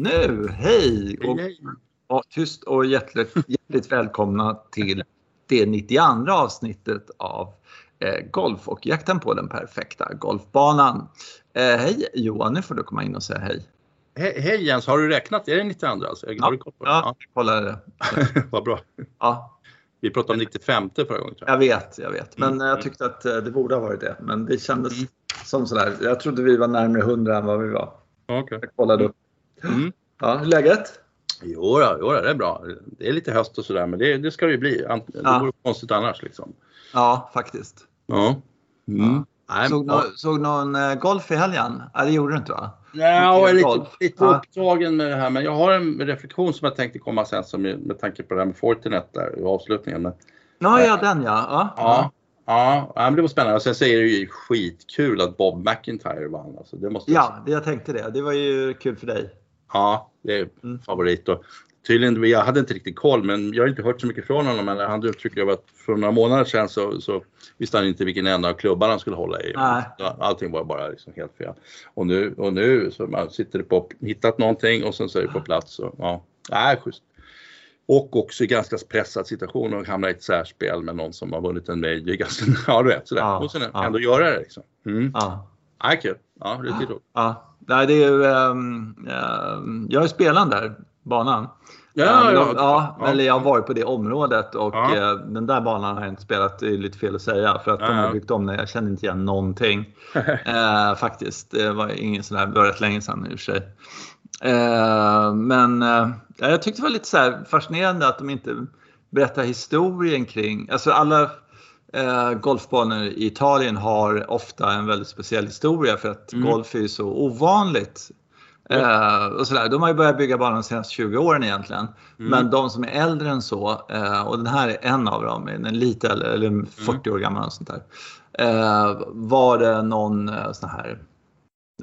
nu, hej! Och, och, tyst och hjärtligt, hjärtligt välkomna till det 92 avsnittet av eh, Golf och jakten på den perfekta golfbanan. Eh, hej Johan, nu får du komma in och säga hej. He hej Jens, har du räknat? Är det 92 alltså? Koll på det? Ja, kolla det. Ja. Vad bra. Ja, Vi pratade om 95 förra gången tror jag. jag vet, jag vet. Men Mm, jag mm. tyckte att eh, det borde ha varit det. Men det kändes Mm. som sådär. Jag trodde vi var närmare 100 än vad vi var. Okej. Jag kollade upp. Mm. Ja, hur är läget? Jo, då, jo då, det är bra. Det är lite höst och sådär men det, det ska det ju bli. Det Ja. vore konstigt annars liksom. Ja, faktiskt. Ja. Mm. Ja. Såg, nå- såg någon eh, golf i helgen? Nej, det gjorde du inte va? Nej, jag är lite, lite Ja. upptagen med det här men jag har en reflektion som jag tänkte komma sen som, med tanke på det här med Fortinet där i avslutningen. Men, Ja, ja den ja. ja. ja, ja, men det var spännande. Och sen så är det ju skitkul att Bob McIntyre vann. Alltså, det måste Ja, jag tänkte det. Det var ju kul för dig. Ja, det är Mm. favorit. Och tydligen, jag hade inte riktigt koll, men jag har inte hört så mycket från honom. Men han uttryckte att för några månader sedan så, så visste han inte vilken enda av klubbarna han skulle hålla i. Nej. Allting var bara liksom helt fel. Och nu, och nu så man sitter det på, hittat någonting och sen så är det på plats. Och, ja, nej, schysst. Och också i ganska pressad situation och hamna i ett särspel med någon som har vunnit en major. Ganska, ja, du vet sådär. Ja, och sen ja. ändå göra det liksom. Mm. Ja. Nej, kul. Ja, riktigt roligt. ja. Nej, det är ehm, ehm, jag är spelaren där, banan. Ja, Ehm, ja, de- ja, ja. Eller jag har varit på det området och Ja. eh, den där banan har jag inte spelat. Det är lite fel att säga för att de Ja, har ja. byggt om den. Jag känner inte igen någonting. eh, faktiskt. Det var ingen sån här, det var rätt länge sedan i och för sig. Eh, men eh, jag tyckte det var lite så här fascinerande att de inte berättar historien kring, alltså alla eh, golfbanor i Italien har ofta en väldigt speciell historia för att Mm. golf är ju så ovanligt. Eh, och sådär. De har ju börjat bygga banan de senaste 20 åren egentligen. Mm. Men de som är äldre än så, eh, och den här är en av dem, är lite äldre, eller 40 år gammal och sånt där. Eh, var det någon eh, sån här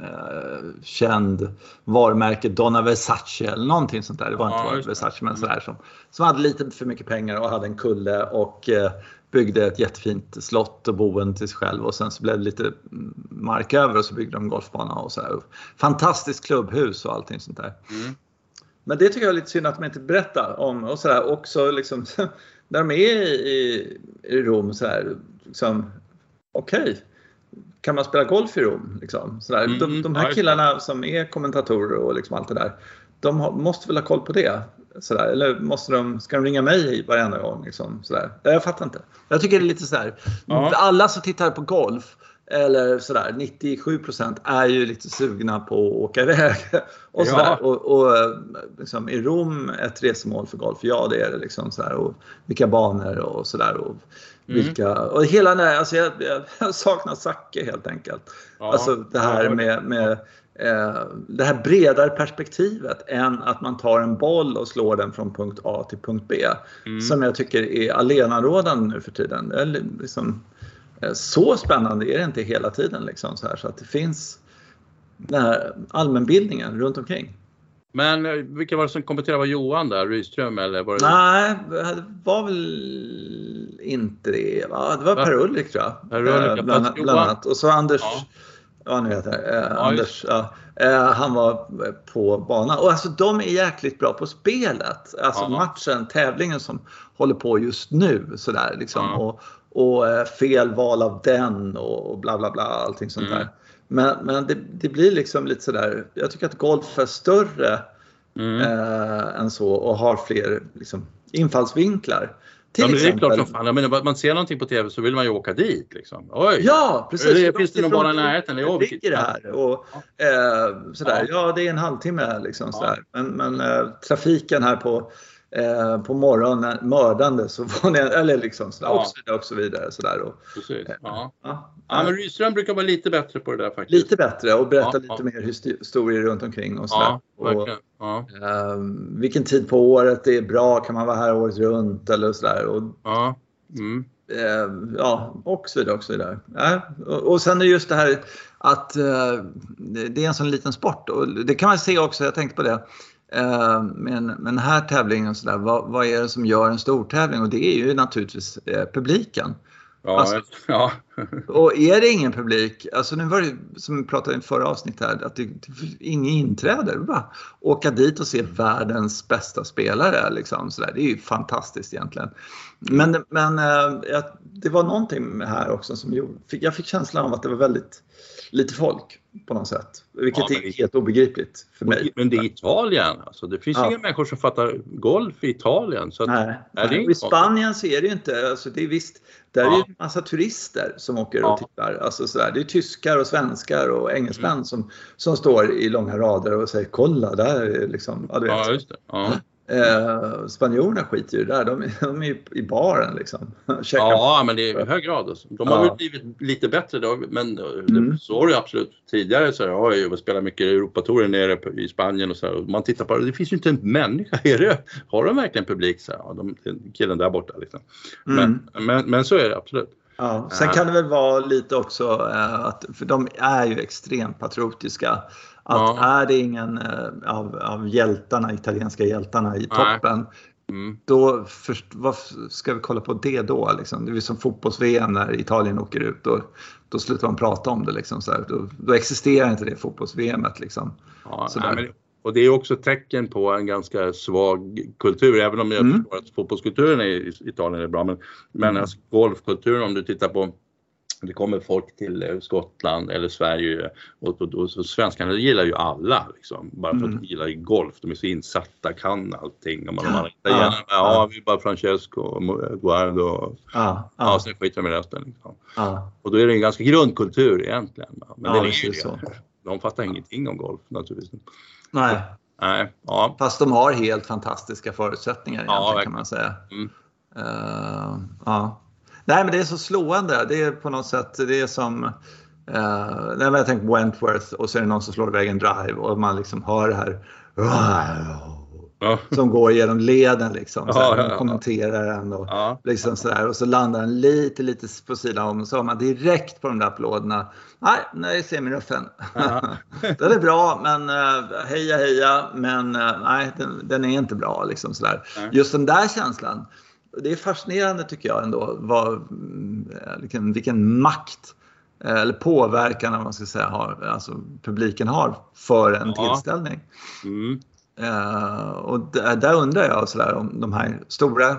eh, känd varumärke, Donna Versace eller någonting sånt där. Det var Ja, inte. Versace men Mm. sådär som, som hade lite för mycket pengar och hade en kulle och eh, byggde ett jättefint slott och boende till sig själv och sen så blev det lite mm, mark över och så byggde de golfbana och sådär. Fantastiskt klubbhus och allting sånt där. Mm. Men det tycker jag är lite synd att de inte berättar om och sådär också liksom när de är i, i Rom så här liksom okej, kan man spela golf i Rom? Liksom, sådär. Mm, de, de ja, här killarna som är kommentatorer och liksom allt det där, de har, måste väl ha koll på det? Sådär. Eller måste de, ska de ringa mig varenda gång? Liksom, sådär. Jag fattar inte. Jag tycker det är lite sådär, Ja. alla som tittar på golf eller sådär 97% är ju lite sugna på att åka iväg. Och, Ja. sådär. och, och eh, liksom, är Rom ett resmål för golf? Ja det är det. Liksom, sådär. Och vilka banor och sådär. Och, Mm. vilka, och hela den här, alltså jag, jag, saknar Zacke helt enkelt. Ja. Alltså det här Ja, med, med det här bredare perspektivet än att man tar en boll och slår den från punkt A till punkt B. Mm. Som jag tycker är allenarådande nu för tiden. Liksom, eh, så spännande är det inte hela tiden. Liksom, så, här, så att det finns den här allmänbildningen runt omkring. Men eh, vilka var det som kommenterade? Var Johan där? Rydström eller var det? Nej, det var väl inte det. Va? Det var Va? Per-Ulrik tror jag. Per Ulrik, Eh, bland, bland annat. Och så Anders, Ja. Ja. vad nu heter, eh, Ja, Anders, ja, eh, han var på banan. Och alltså de är jäkligt bra på spelet. Alltså Ja. matchen, tävlingen som håller på just nu. Sådär, liksom. Och, och eh, fel val av den och, och bla bla bla, allting sånt Mm. där. Men, men det, det blir liksom lite sådär, jag tycker att golf är större Mm. eh, än så och har fler liksom, infallsvinklar. Till Ja, men det är klart som fan. Jag menar, man ser någonting på TV så vill man ju åka dit liksom. Oj! Ja, precis. Det- finns det någon bana i närheten? Ja, vilket- ligger här? Och, eh, sådär. Ja. det är en halvtimme liksom. Ja. Sådär. Men, men eh, trafiken här på, eh, på morgonen, mördande, så var det, eller liksom sådär, Ja. och så vidare. Och så vidare sådär. Och, Precis. Ja. ja, ja, men Rydström brukar vara lite bättre på det där faktiskt. lite bättre och berätta lite mer histo- historier runt omkring och sådär. Och, eh, vilken tid på året det är bra, kan man vara här året runt eller sådär. Och. Mm. Eh, ja, och så vidare. Och, så vidare. Och, och sen är just det här att eh, det är en sån liten sport och det kan man se också, jag tänkte på det, eh, med, en, med den här tävlingen och så där, vad, vad är det som gör en stor tävling? Och det är ju naturligtvis eh, publiken. Ja, Alltså- ja, Och är det ingen publik, alltså nu var det som vi pratade i förra avsnittet här, att det, det ingen inträde. Det bara åka dit och se världens bästa spelare. Liksom, så där. Det är ju fantastiskt egentligen. Men, men äh, det var någonting här också som gjorde, jag fick känslan av att det var väldigt lite folk på något sätt. Vilket ja, är helt obegripligt för mig. Men det är Italien. Alltså, det finns ja. inga människor som fattar golf i Italien. Så nej, nej. I Spanien så är det ju inte, alltså, det är visst, där ja. är det en massa turister som åker och tittar. Alltså, så där. Det är tyskar och svenskar och engelsmän mm. som, som står i långa rader och säger kolla där är liksom, ja. Ja, just det. Ja. Eh, spanjorerna skiter ju där. De, de är ju i baren liksom. ja, men det är i hög grad. Alltså. De har ja. väl blivit lite bättre då, men mm. så var det absolut tidigare. Så jag har ju spelat mycket Europatouren nere i Spanien och så här, Man tittar på det, det finns ju inte en människa. Är det, har de verkligen publik? Så här, ja, de, killen där borta liksom. Mm. Men, men, men så är det absolut. Ja, sen kan det väl vara lite också eh, att, för de är ju extremt patriotiska. Att ja. är det ingen eh, av, av hjältarna, italienska hjältarna i toppen, mm. då först, vad ska vi kolla på det då? Liksom? Det är som fotbolls-VM när Italien åker ut. Då, då slutar de prata om det. Liksom, så här. Då, då existerar inte det fotbolls-VM. Liksom. Ja, nej, och det är också tecken på en ganska svag kultur, även om jag mm. förstår att fotbollskulturen i Italien är bra. Men, men mm. alltså golfkulturen, om du tittar på det kommer folk till eh, Skottland eller Sverige och, och, och, och svenskarna gillar ju alla liksom. Bara för mm. att de gillar golf. De är så insatta, kan allting. Och man, man ja, gärna, ja, ja, vi är bara Francesco och Guardo. Och, ja, ja. ja, sen skiter vi med resten. Liksom. Ja. Och då är det en ganska grundkultur egentligen. Men ja, det är ju så. De fattar ingenting om golf naturligtvis. Nej. Nej, ja. Fast de har helt fantastiska förutsättningar ja, kan man säga. Mm. Uh, ja. Nej men det är så slående. Det är på något sätt, det är som uh, när jag tänker på Wentworth och så är det någon som slår iväg en drive och man liksom hör det här Ja. som går genom leden liksom. Så här, ja, kommenterar den och, liksom sådär, och så landar den lite, lite på sidan om och så har man direkt på de där applåderna. Nej, nej semiruffen. Den är bra, men uh, heja heja, men uh, nej, den, den, är inte bra liksom sådär. Just den där känslan det är fascinerande tycker jag ändå vad, vilken, vilken makt eh, eller påverkan man ska säga, har, alltså publiken har för en ja. tillställning. Mm. Eh, och där, där, undrar jag sådär, om de här stora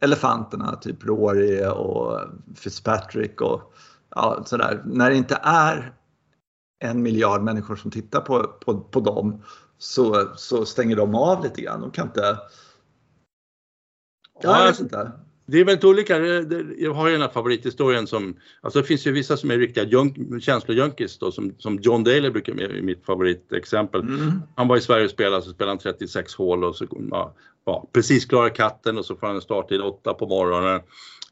elefanterna, typ Rory och Fitzpatrick och ja, sådär, när det inte är en miljard människor som tittar på, på, på dem så, så stänger de av lite grann. De kan inte Ja, jag vet inte. Det är väldigt olika. Jag har ju den här favorithistorien som, alltså det finns ju vissa som är riktiga junk, känslojunkis då, som, som John Daly brukar med mitt favoritexempel. Mm. Han var i Sverige och spelade, så spelade han 36 hål och så, ja, ja, precis klara katten och så får han en starttid 8 på morgonen.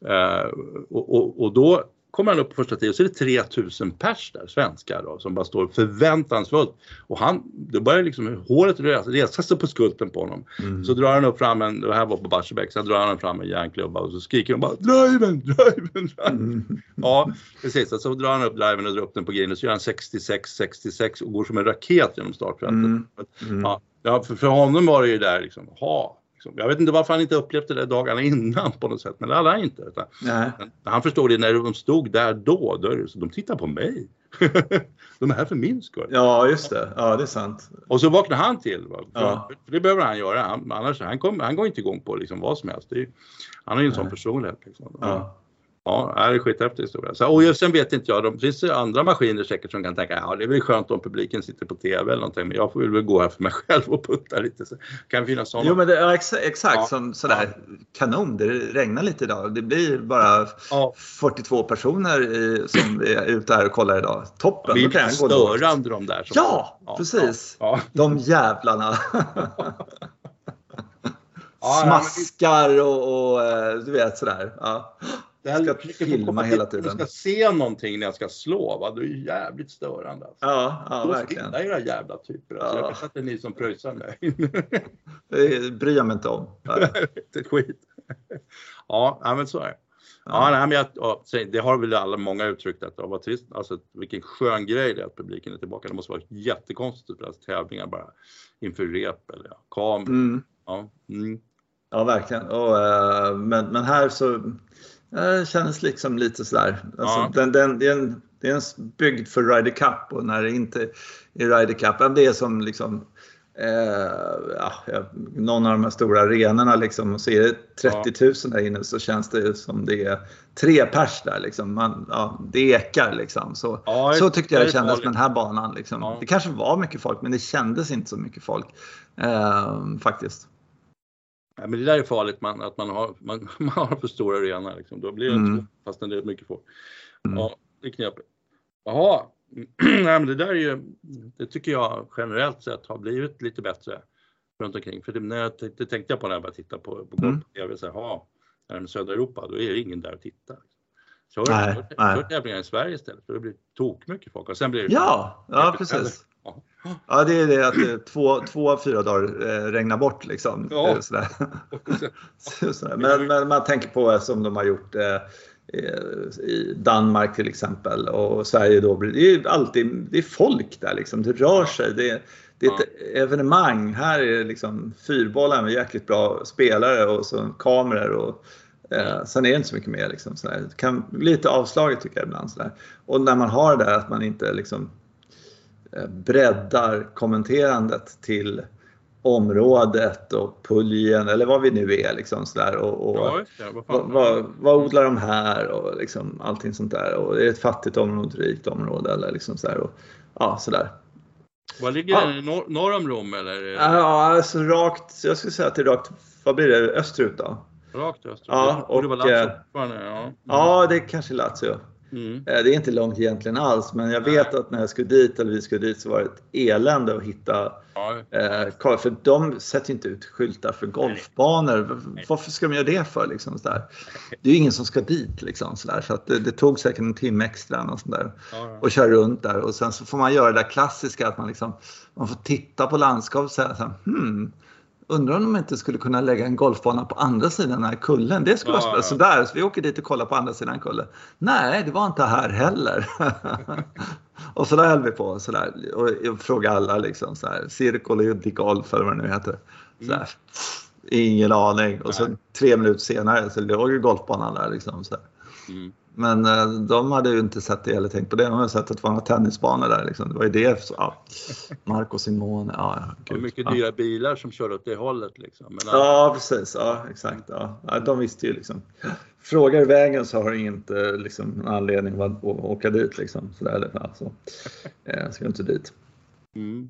Uh, och, och, och, då kommer han upp på första tiden och så är det 3000 pers där, svenskar då, som bara står förväntansfullt. Och han, det börjar liksom håret resa, resa sig på skulten på honom. Mm. Så drar han upp fram en, det här var på Barsebäck, så drar han fram en järnklubba och så skriker de bara driven, driven, driven. Mm. Ja, precis. Så drar han upp driven och drar upp den på green och så gör han 66, 66 och går som en raket genom startfältet. Mm. Mm. Ja, för, för honom var det ju där liksom, ha Liksom. Jag vet inte varför han inte upplevt det där dagarna innan på något sätt, men det hade han inte. Han förstod det när de stod där då, då så de tittar på mig. de är här för min skull. Ja, just det. Ja, det är sant. Och så vaknar han till. Ja. För det behöver han göra. Han, annars, han, kom, han går inte igång på liksom vad som helst. Är, han har ju en Nej. sån personlighet. Liksom. Ja. Ja, det är skithäftig historia. Så, och sen vet inte jag, det finns andra maskiner säkert som kan tänka, ja det är väl skönt om publiken sitter på TV eller någonting, men jag får väl gå här för mig själv och putta lite. Så kan finnas sådana. Jo men det är ex exakt ja. som sådär, ja. kanon, det regnar lite idag. Det blir bara ja. 42 personer i, som är ute här och kollar idag. Toppen! Det blir störande de där. Ja, precis! De jävlarna! Smaskar och, och, eh, du vet sådär. Ja. Det här ska filma hela tiden. Du ska se någonting när jag ska slå. Va? Det är jävligt störande. Alltså. Ja, ja verkligen. Det era jävla typer. Alltså. Ja. Jag vet att det är ni som pröjsar mig. det bryr jag mig inte om. ett skit. Ja, men så är det. Ja, nej, men jag, ja, det har väl alla många uttryckt att det var trist. Alltså vilken skön grej det är att publiken är tillbaka. Det måste vara jättekonstigt att spela tävlingar bara inför rep eller ja, kameror. Mm. Ja, mm. ja, verkligen. Och, uh, men, men här så Det kändes liksom lite sådär. Alltså, Ja. den, den, det, är en, det är en byggd för Ryder Cup och när det inte är Ryder Cup, det är som liksom eh, ja, någon av de här stora arenorna liksom och så är det 30 000 där inne så känns det som det är tre pers där liksom. Man, ja, det ekar liksom. Så, Ja, så tyckte jag det det kändes med den här banan. Liksom. Ja. Det kanske var mycket folk men det kändes inte så mycket folk. Eh, faktiskt. Ja, men det där är farligt, man, att man har, man, man har för stora arenor. Liksom. Då blir det Mm. inte så, fast det är mycket folk. Mm. Ja, det är knepigt. Jaha, Nej, men det där är ju, det tycker jag generellt sett har blivit lite bättre runt omkring. För det, när jag, det tänkte jag på när jag började titta på, på Mm. TV. Så här, ja, är det södra Europa, då är det ingen där att titta. Kör, Nej, kör, nej. kör tävlingar i Sverige istället, för det blir tok mycket folk. Och sen blir det Ja, ja precis. Ja. Ja, det är det att är två, två av fyra dagar eh, regnar bort liksom. Ja. Eh, Sådär. Så- sådär. Men, men man tänker på som de har gjort eh, eh, i Danmark till exempel och Sverige då. Det är ju alltid det är folk där liksom. Det rör sig. Det, det är ett evenemang. Här är det liksom fyrbollar med jäkligt bra spelare och så kameror och Eh, sen är det inte så mycket mer. Liksom, sådär. Det kan lite avslaget tycker jag ibland. Sådär. Och när man har det där att man inte liksom, eh, breddar kommenterandet till området och puljen eller vad vi nu är. Liksom, sådär. Och, och, Ja. Vad vad, vad, vad odlar de här och liksom allting sånt där. Och är det ett fattigt område, ett rikt område eller liksom sådär. Och, ja, sådär. Vad ligger Ja. det? Norr, norr om Rom eller? Ja, alltså rakt, jag skulle säga att det är rakt, vad blir det, österut då? Rakt österut? Ja, Och det var och, Lazio eh, ja. Ja, det är kanske Lazio. Mm. Eh, Det är inte långt egentligen alls, men jag vet att när jag skulle dit, eller vi skulle dit, så var det ett elände att hitta Ja, eh. För de sätter inte ut skyltar för golfbanor. V- Varför ska de göra det för? Liksom, sådär? Det är ju ingen som ska dit. Liksom, sådär. Så att det, det tog säkert en timme extra och, sådär, ja, och köra runt där. Och sen så får man göra det där klassiska att man, liksom, man får titta på landskap och säga så här, hmm, Undrar om de inte skulle kunna lägga en golfbana på andra sidan den här kullen. Det skulle Ja, vara ja. Sådär, så vi åker dit och kollar på andra sidan kullen. Nej, det var inte här heller. och så där höll vi på sådär. Och jag frågade alla liksom. Cirkolo di golf eller vad det nu heter. Sådär. Ingen aning. Och Nej. tre minuter senare så låg ju golfbanan där liksom. Sådär. Mm. Men eh, de hade ju inte sett det eller tänkt på det. De hade sett att det var några tennisbanor där. Liksom. Det var ju det. Så, ja. Marco Simone. Ja, ja, Och gud. mycket ja. dyra bilar som kör åt det hållet liksom. Men, Ja, precis. Ja, exakt. Ja. De visste ju liksom. Frågar vägen så har du inte liksom, någon anledning att åka dit. Liksom. Så där, alltså. eh, ska inte dit. Mm.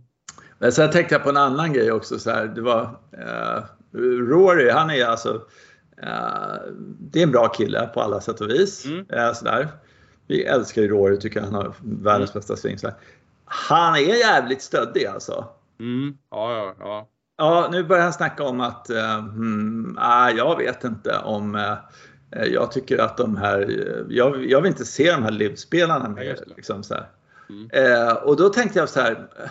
Men sen tänkte jag på en annan grej också. Så här, det var, eh, Rory, han är alltså det är en bra kille på alla sätt och vis. Mm. Eh, så där. Vi älskar ju Rory, tycker han har världens bästa sving. Så här. Han är jävligt stöddig alltså. Mm. Ja, ja, ja. Ja, nu börjar han snacka om att eh, hmm, ah, jag vet inte om eh, eh, jag tycker att de här, eh, jag, jag vill inte se de här livspelarna mer. Liksom, så. Mm. Eh, och då tänkte jag så här, eh,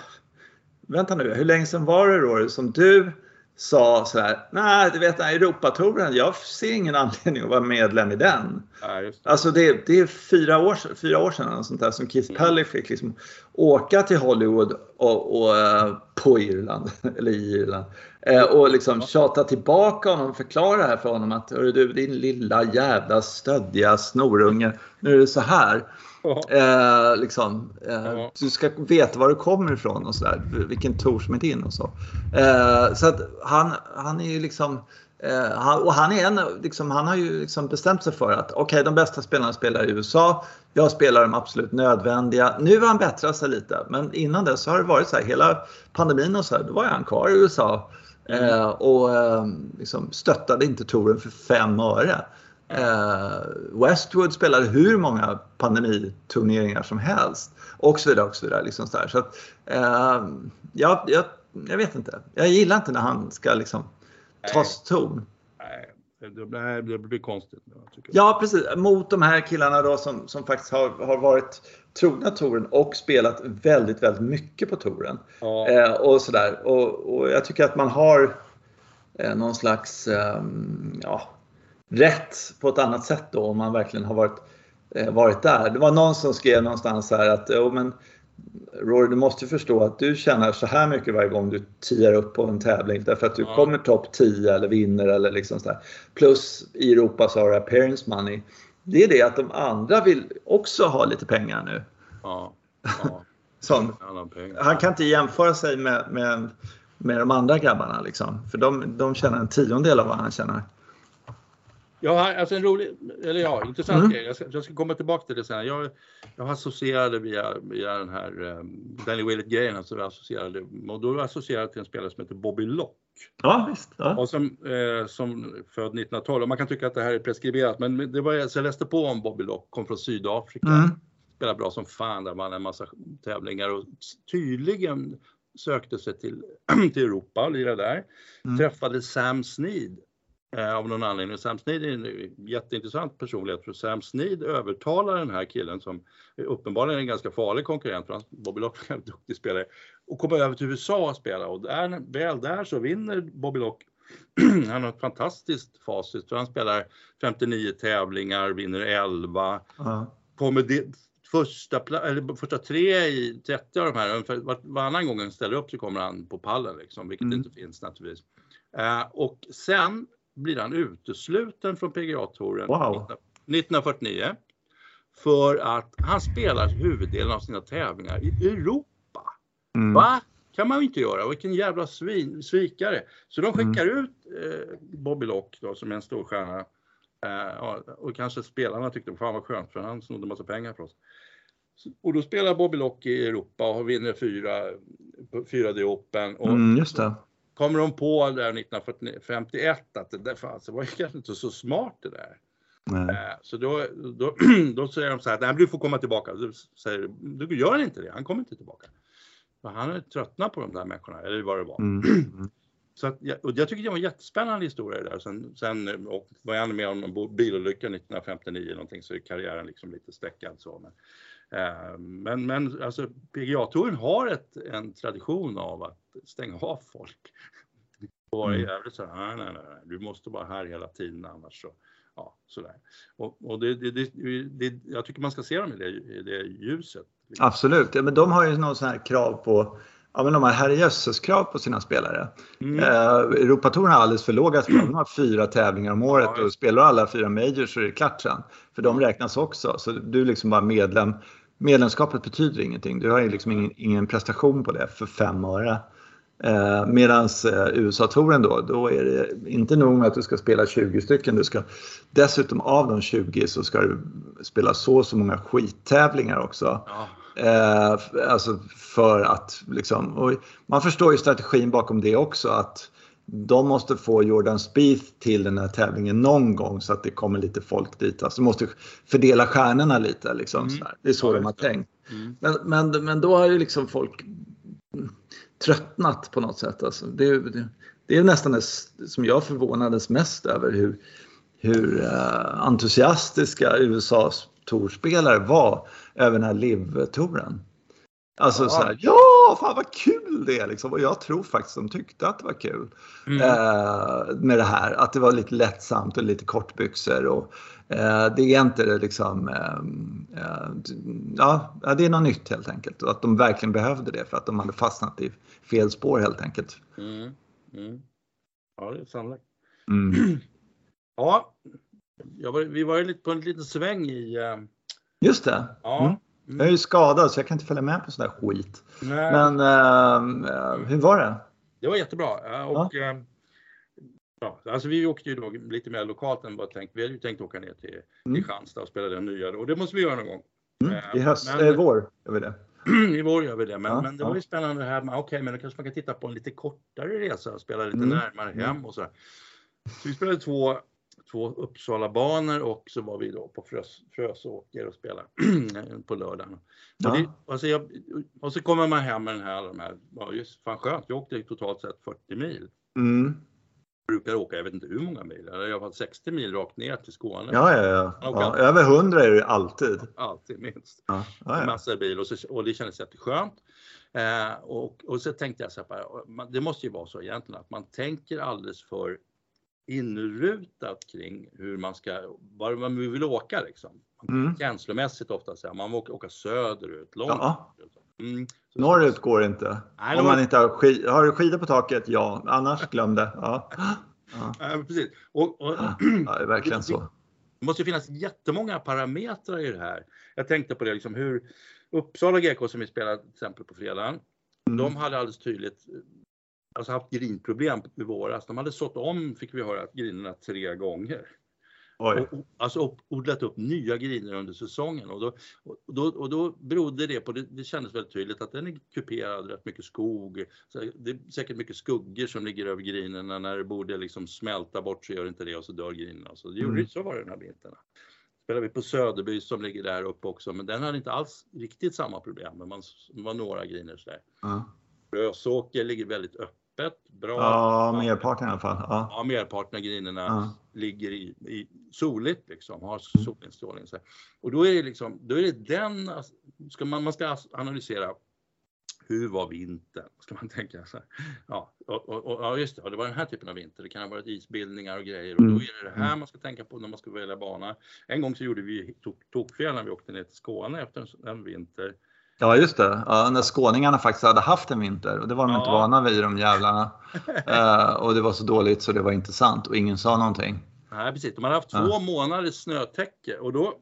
vänta nu, hur länge sedan var det då som du sa så här, nej du vet den här Europatouren, jag ser ingen anledning att vara medlem i den. ja just det. Alltså det, det är fyra år, fyra år sedan eller sånt där, som Keith Pelly fick liksom åka till Hollywood och, och, eh, på Irland, eller i Irland, eh, och liksom tjata tillbaka honom och förklara det här för honom att "Hörru du din lilla jävla stöddiga snorunge, nu är det så här. Eh, liksom, eh. Du ska veta var du kommer ifrån och sådär. Vilken tour som är din och så. Eh, så att han, han är ju liksom eh, han, och han, är en, liksom, han har ju liksom bestämt sig för att okej, de bästa spelarna spelar i USA. Jag spelar de absolut nödvändiga. Nu har han bättrat sig lite, men innan det så har det varit så här hela pandemin och så här, då var han kvar i USA eh, och eh, liksom stöttade inte touren för fem öre. Eh, Westwood spelade hur många pandemiturneringar som helst och så vidare. Och så vidare liksom så. Så att, eh, jag, jag, jag vet inte. Jag gillar inte när han ska liksom ta ton. Det, blir- det blir konstigt. Ja, precis. Mot de här killarna då som, som faktiskt har, har varit trogna touren och spelat väldigt, väldigt mycket på touren. Ja. Eh, och sådär. Och, och jag tycker att man har eh, någon slags ehm, ja, rätt på ett annat sätt då om man verkligen har varit, eh, varit där. Det var någon som skrev någonstans här att jo, men Rory, du måste förstå att du tjänar så här mycket varje gång du tiar upp på en tävling därför att du Ja. kommer topp 10 eller vinner eller liksom sådär. Plus i Europa så har du appearance money. Det är det att de andra vill också ha lite pengar nu. Ja, ja. Som, han kan inte jämföra sig med, med, med de andra grabbarna liksom. För de, de tjänar en tiondel av vad han tjänar. Har alltså en rolig, eller ja, intressant Mm. grej. Jag ska, jag ska komma tillbaka till det sen. Jag, jag associerade via, via den här um, Danny Willett-grejen, alltså jag associerade, och då associerade jag till en spelare som heter Bobby Lock. Ja, visst. Ja. Och som, eh, som född 1912, och man kan tycka att det här är preskriberat, men det var, så jag läste på om Bobby Lock, kom från Sydafrika, Mm. spelade bra som fan, där vann en massa tävlingar och tydligen sökte sig till, till Europa och lirade där. Mm. Träffade Sam Snead eh, av någon anledning. Sam Snead är en jätteintressant personlighet för Sam Snead övertalar den här killen som uppenbarligen är en ganska farlig konkurrent för han, Bobby Lock är en duktig spelare och kommer över till USA och spela och där, väl där så vinner Bobby Lock han har ett fantastiskt facit för han spelar 59 tävlingar, vinner 11, Ja. kommer det, första, eller första tre i 30 av de här, ungefär var, varannan gång han ställer upp så kommer han på pallen liksom, vilket Mm. inte finns naturligtvis. Eh, och sen blir han utesluten från PGA-touren Wow. 1949 för att han spelar huvuddelen av sina tävlingar i Europa. Mm. Va? kan man ju inte göra. Vilken jävla svin, svikare. Så de skickar Mm. ut eh, Bobby Lock då, som är en stor stjärna. Eh, och kanske spelarna tyckte, fan vad skönt för han snodde massa pengar för oss. Så, och då spelar Bobby Lock i Europa och vinner fyra, fyra D Open. Och Mm, just det. Kommer de på där 1951 att det där fanns, det var ju kanske inte så smart det där. Nej. Eh, Så då, då, då säger de så här, nej du får komma tillbaka. Då säger du gör inte det, han kommer inte tillbaka. För han är tröttnat på de där människorna, eller vad det var. Mm. Mm. Så att, och jag tycker det var en jättespännande historia där. Sen, sen och var jag med om en bilolycka 1959 eller någonting så är karriären liksom lite stäckad så. Men, eh, men, men alltså PGA-touren har ett, en tradition av att stänga av folk. Och vara Mm. jävligt så här, nej, nej, nej, du måste vara här hela tiden annars så, ja, sådär. Och, och det, det, det, jag tycker man ska se dem i det, i det ljuset. Absolut, ja, men de har ju någon sån här krav på Ja, men de har herrejösses-krav på sina spelare. Mm. Eh, Europatouren har alldeles för låga krav. De har fyra tävlingar om året Ja, och spelar alla fyra majors så är det klart sen. För de räknas också. Så du är liksom bara medlem. Medlemskapet betyder ingenting. Du har ju liksom ingen, ingen prestation på det för fem öre. Eh, Medan eh, USA-touren då, då är det inte nog med att du ska spela 20 stycken. Du ska dessutom av de 20 så ska du spela så och så många skittävlingar också. Ja. Eh, alltså för att liksom, man förstår ju strategin bakom det också att de måste få Jordan Spieth till den här tävlingen någon gång så att det kommer lite folk dit. Alltså de måste fördela stjärnorna lite liksom. Mm. Det är så Ja, de har tänkt. Mm. Men, men, men då har ju liksom folk tröttnat på något sätt. Alltså. Det, är- det, det är nästan det som jag förvånades mest över hur, hur eh, entusiastiska USAs torspelare var över den här LIV-touren. Alltså Ja. så här, ja, fan vad kul det är liksom. Och jag tror faktiskt de tyckte att det var kul Mm. eh, med det här. Att det var lite lättsamt och lite kortbyxor. Och, eh, det är inte det liksom, eh, eh, ja, det är något nytt helt enkelt. Och att de verkligen behövde det för att de hade fastnat i fel spår helt enkelt. Mm. Mm. Ja, det är sannolikt. Mm. Ja, var, vi var ju lite på en liten sväng i... eh, Just det. Ja. Mm. Jag är ju skadad så jag kan inte följa med på sån där skit. Nej, Men eh, eh, hur var det? Det var jättebra. Och, eh, ja, alltså vi åkte ju då lite mer lokalt än vad tänkt. Vi hade ju tänkt åka ner till Mm. Kristianstad och spela den nya och det måste vi göra någon gång. Mm. Eh, I höst, men- eh, vår gör vi det. I vår gör vi det, men, Ja, men det ja. var ju spännande det här med, okej, men då kanske man kan titta på en lite kortare resa och spela lite Mm. närmare hem och så. Så vi spelade två, två Uppsala-banor och så var vi då på Frös, Frösåker och spelade på lördagen. Ja. Och, det, alltså jag, och så kommer man hem med den här, alla de här, ja, just fan skönt, jag åkte totalt sett 40 mil. Mm. brukar åka, jag vet inte hur många mil, eller i alla fall 60 mil rakt ner till Skåne. Ja, ja, ja. Ja. Över hundra är det alltid. Alltid minst. Ja, ja, ja. Massor av bil och, så, och det kändes jätteskönt. Eh, och, och så tänkte jag så här, det måste ju vara så egentligen att man tänker alldeles för inrutat kring hur man ska, var man vill åka liksom. Mm. Känslomässigt ofta här, man vill åka, åka söderut, långt Ja. Mm. Norrut går det inte. Nej, Om man inte har, skid har du skidor på taket, ja. Annars glöm det. Ja. Ja. ja precis. Och, och, ja, det är verkligen så. Det måste finnas jättemånga parametrar i det här. Jag tänkte på det, liksom hur Uppsala GK som vi spelade till exempel på fredagen, mm. de hade alldeles tydligt alltså haft grinproblem i våras. De hade sått om, fick vi höra, grinerna tre gånger. Och, alltså odlat upp nya griner under säsongen och då, och då, och då berodde det på, det, det kändes väldigt tydligt att den är kuperad, rätt mycket skog. Så det är säkert mycket skuggor som ligger över grinerna när det borde liksom smälta bort så gör det inte det och så dör grinerna. Så, det gjorde, mm. så var det den här vintern. Spelade vi på Söderby som ligger där uppe också men den hade inte alls riktigt samma problem men man, det var några griner sådär. Mm. Rösåker ligger väldigt öppet öppet. Bra. Ja, merparten i alla fall. Ja, ja merparten av grinerna ja. ligger i, i soligt liksom, har mm. solinstrålning. Och då är det liksom, då är det den, ska man, man ska analysera hur var vintern? Ska man tänka så här. Ja, och, och, och, ja, just det, det var den här typen av vinter. Det kan ha varit isbildningar och grejer och då mm. är det det här mm. man ska tänka på när man ska välja bana. En gång så gjorde vi tokfel när vi åkte ner till Skåne efter en, en vinter Ja, just det. Ja, när skåningarna faktiskt hade haft en vinter och det var de ja. inte vana vid de jävlarna. uh, och det var så dåligt så det var inte sant och ingen sa någonting. Nej, precis. De hade haft två månaders snötäcke och då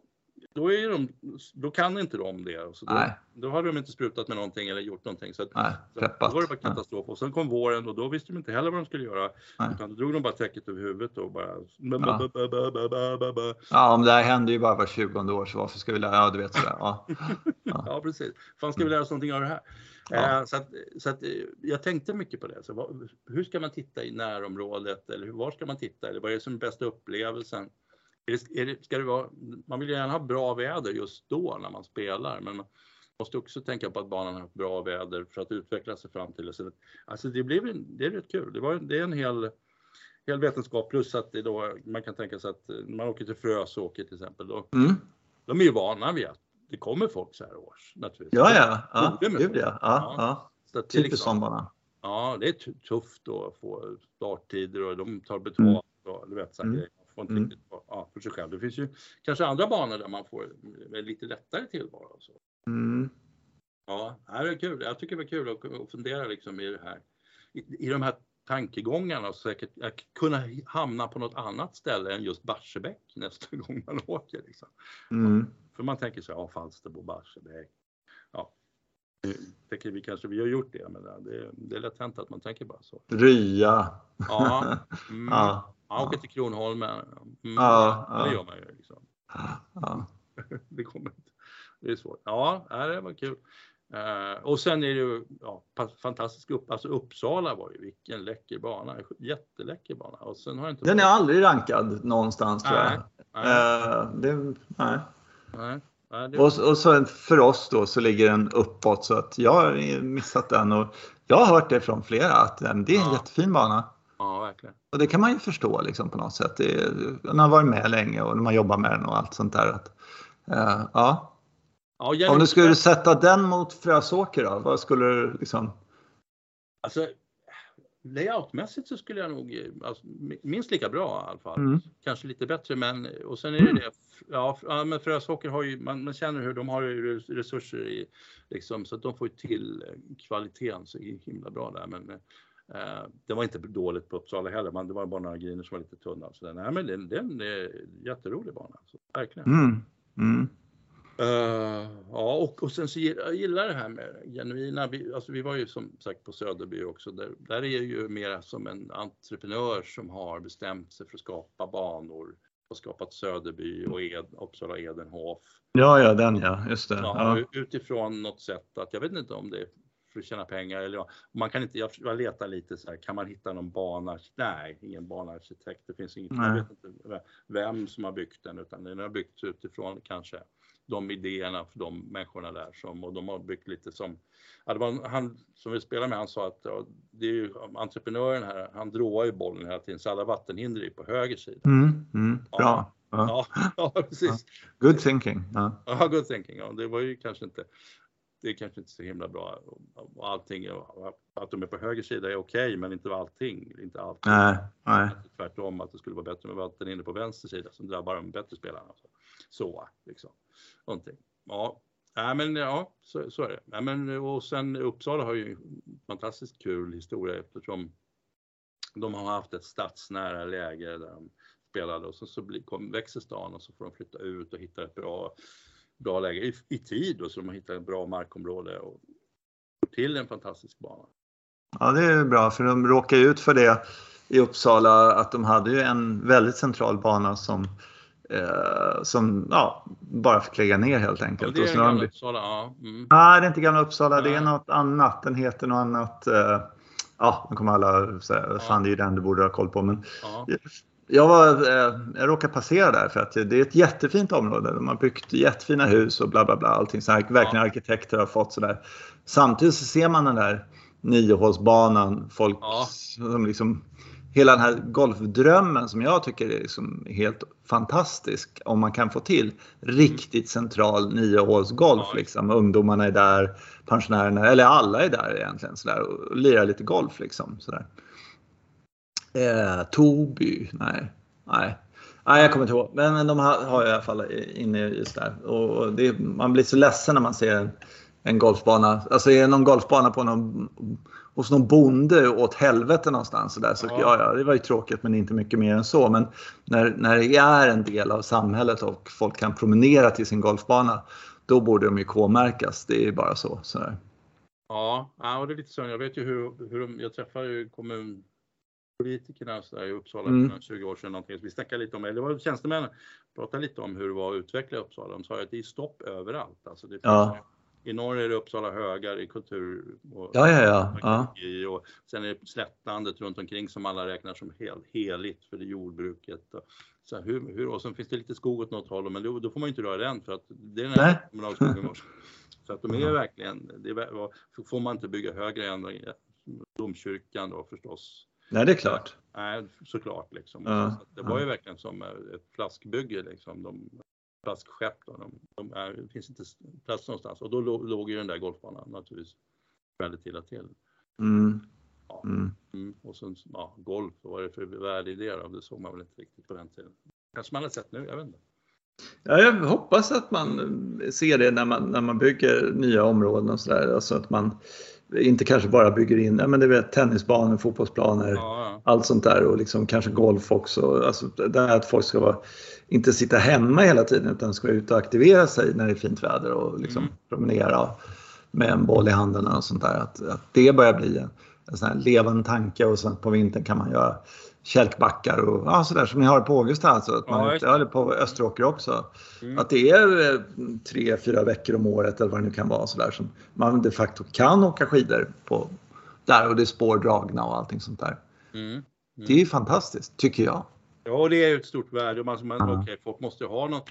då, är de, då kan inte de det. Så då, då hade de inte sprutat med någonting eller gjort någonting. Så, att, Nej, så då var det bara katastrof. Och sen kom våren och då visste de inte heller vad de skulle göra. Utan då drog de bara täcket över huvudet och bara... Ja, ja om det här händer ju bara var 20 år så varför ska vi lära? Ja, du vet sådär. Ja, ja. ja precis. Fan ska vi lära oss någonting av det här? Ja. Eh, så att, så att, jag tänkte mycket på det. Så vad, hur ska man titta i närområdet? Eller var ska man titta? Eller vad är det som är bästa upplevelsen? Är det, ska det vara, man vill gärna ha bra väder just då när man spelar, men man måste också tänka på att banan har bra väder för att utveckla sig fram till det. Alltså det, blev, det är rätt kul. Det, var, det är en hel, hel vetenskap plus att det då, man kan tänka sig att man åker till Frösåker till exempel, då, mm. de är ju vana vid att det kommer folk så här års naturligtvis. Ja, ja, ja, gud ja. ja, ja. Så Typiskt liksom, sån Ja, det är tufft att få starttider och de tar betalt mm. och du vet, så mm får inte mm. riktigt ja, för sig själv. Det finns ju kanske andra banor där man får lite lättare tillvaro. Så. Mm. Ja, det är kul. Jag tycker det är kul att fundera liksom i det här. I, i de här tankegångarna och säkert att kunna hamna på något annat ställe än just Barsebäck nästa gång man åker. Liksom. Mm. För man tänker så här, ja, Falsterbo, Barsebäck. Tänker vi kanske vi har gjort det, men det, det är lätt hänt att man tänker bara så. Rya. Ja. Mm. ja. Man åker till Kronholmen. Mm, ja, ja, det gör man ju. Liksom. Ja. det kommer inte. Det är svårt. Ja, det var kul. Uh, och sen är det ju ja, fantastisk upp, alltså Uppsala var ju vilken läcker bana, jätteläcker bana. Och sen har inte Den är aldrig rankad någonstans tror jag. Nej. Uh, det, nej. nej. Och, och så för oss då så ligger den uppåt så att jag har missat den och jag har hört det från flera att det är en ja. jättefin bana. Ja, verkligen. Och det kan man ju förstå liksom, på något sätt. Det, man har varit med länge och man jobbar med den och allt sånt där. Att, uh, ja. ja Om du skulle sätta den mot Frösåker då, vad skulle du liksom? Alltså, layoutmässigt så skulle jag nog, alltså, minst lika bra i alla fall. Mm. Kanske lite bättre men, och sen är det mm. det, ja, men Frösåker har ju, man, man, känner hur de har resurser i, liksom, så att de får ju till kvaliteten så himla bra där. Men Eh, det var inte dåligt på Uppsala heller, men det var bara några griner som var lite tunna. Så nej, men det, det är en jätterolig bana, alltså, verkligen. Mm. Uh, ja, och, och sen så jag gillar det här med genuina, vi, alltså vi var ju som sagt på Söderby också, där, där är ju mer som en entreprenör som har bestämt sig för att skapa banor och skapat Söderby och Ed, Uppsala Edenhof. Ja, ja, den ja, just det. Ja, ja. Utifrån något sätt att, jag vet inte om det är för att tjäna pengar. Eller ja, man kan inte, jag, letar lite så här, kan man hitta någon bana? Nej, ingen banarkitekt. Det finns inget, jag vet inte vem som har byggt den utan den har byggts utifrån kanske de idéerna för de människorna där som och de har byggt lite som ja, det var han som vi spelade med, han sa att ja, det är ju entreprenören här, han dråar ju bollen hela tiden så alla vattenhinder är på höger sida. Mm, mm, bra. Ja, ja. ja, precis. Good thinking. Ja. ja, good thinking. Ja, det var ju kanske inte det är kanske inte så himla bra. Och allting, att de är på höger sida är okej, okay, men inte allting. Inte allting. Nej, nej. Tvärtom, att det skulle vara bättre med vatten inne på vänster sida som drabbar de bättre spelarna. Så, liksom. Någonting. Ja, Ja, men ja, så, så är det. Ja, men, och sen Uppsala har ju fantastiskt kul historia eftersom de har haft ett stadsnära läge där de spelade och så, så blir, kom, växer stan och så får de flytta ut och hitta ett bra, bra läge i, i tid och så de har hittat ett bra markområde och till en fantastisk bana. Ja, det är bra för de råkade ut för det i Uppsala att de hade ju en väldigt central bana som eh, som ja, bara fick lägga ner helt enkelt. Ja, det är gamla de... Uppsala, ja. Mm. Nej, det är inte Gamla Uppsala, ja. det är något annat. Den heter något annat. Eh, ja, nu kommer alla säga, ja. fan det är ju den du borde ha koll på. Men ja. jag, var, eh, jag råkade passera där för att det är ett jättefint område. De har byggt jättefina hus och bla bla bla. Allting så här, verkligen arkitekter har fått sådär. Samtidigt så ser man den där niohålsbanan. Folk som liksom hela den här golfdrömmen som jag tycker är liksom helt fantastisk om man kan få till riktigt central niohålsgolf. Ja. Liksom. Ungdomarna är där, pensionärerna, eller alla är där egentligen sådär, och lirar lite golf. Liksom, sådär. Eh, Toby, nej. nej. Nej, jag kommer inte ihåg. Men, men de har, har jag i alla fall inne just där. Och det, man blir så ledsen när man ser en, en golfbana. Alltså är det någon golfbana på någon hos någon bonde åt helvete någonstans. Så, där, så ja. ja. Ja, det var ju tråkigt men inte mycket mer än så. Men när, när det är en del av samhället och folk kan promenera till sin golfbana då borde de ju K-märkas. Det är ju bara så. så där. Ja, och det är lite så. Jag vet ju hur, hur de, jag träffar ju kommunpolitikerna så där, i Uppsala mm. för 20 år sedan. Någonting. Så vi snackade lite om, eller det var tjänstemännen, pratade lite om hur det var att utveckla Uppsala. De sa att det är stopp överallt. Alltså det ja. I norr är det Uppsala högar i kultur och, ja, ja, ja. ja. och sen är det slättlandet runt omkring som alla räknar som hel, heligt för det jordbruket. Och, så hur, hur, och sen finns det lite skog åt något håll men då, då får man inte röra den för att det är den här kommunalskogen. Så att de är verkligen, det är, får man inte bygga högre än domkyrkan då förstås. Nej, det är klart. Nej, såklart liksom. Ja, så det var ju verkligen som ett flaskbygge liksom. De, flaskskepp. Då. De, de är, det finns inte plats någonstans och då låg, ju den där golfbanan naturligtvis väldigt illa till. Mm. Ja. Mm. Mm. Och sen ja, golf, vad var det för värde i det då? Det såg man väl inte riktigt på den tiden. Kanske man har sett nu, jag vet inte. Ja, jag hoppas att man ser det när man, när man bygger nya områden och sådär. Alltså att man inte kanske bara bygger in ja, men det vet, tennisbanor, fotbollsplaner, ja. Allt sånt där och liksom kanske golf också. Alltså det här att folk ska vara inte sitta hemma hela tiden utan ska ut och aktivera sig när det är fint väder och liksom mm. promenera med en boll i handen och sånt där. Att, att det börjar bli en, en sån levande tanke och sen på vintern kan man göra kälkbackar och ja, sådär som ni har på Augusta alltså. Att man, ja, eller på Österåker också. Mm. Att det är eh, tre, fyra veckor om året eller vad det nu kan vara sådär som man de facto kan åka skidor på där och det är spårdragna och allting sånt där. Mm. Mm. Det är fantastiskt tycker jag. Ja, det är ju ett stort värde. Man, man, ja. okay, folk måste ju ha något,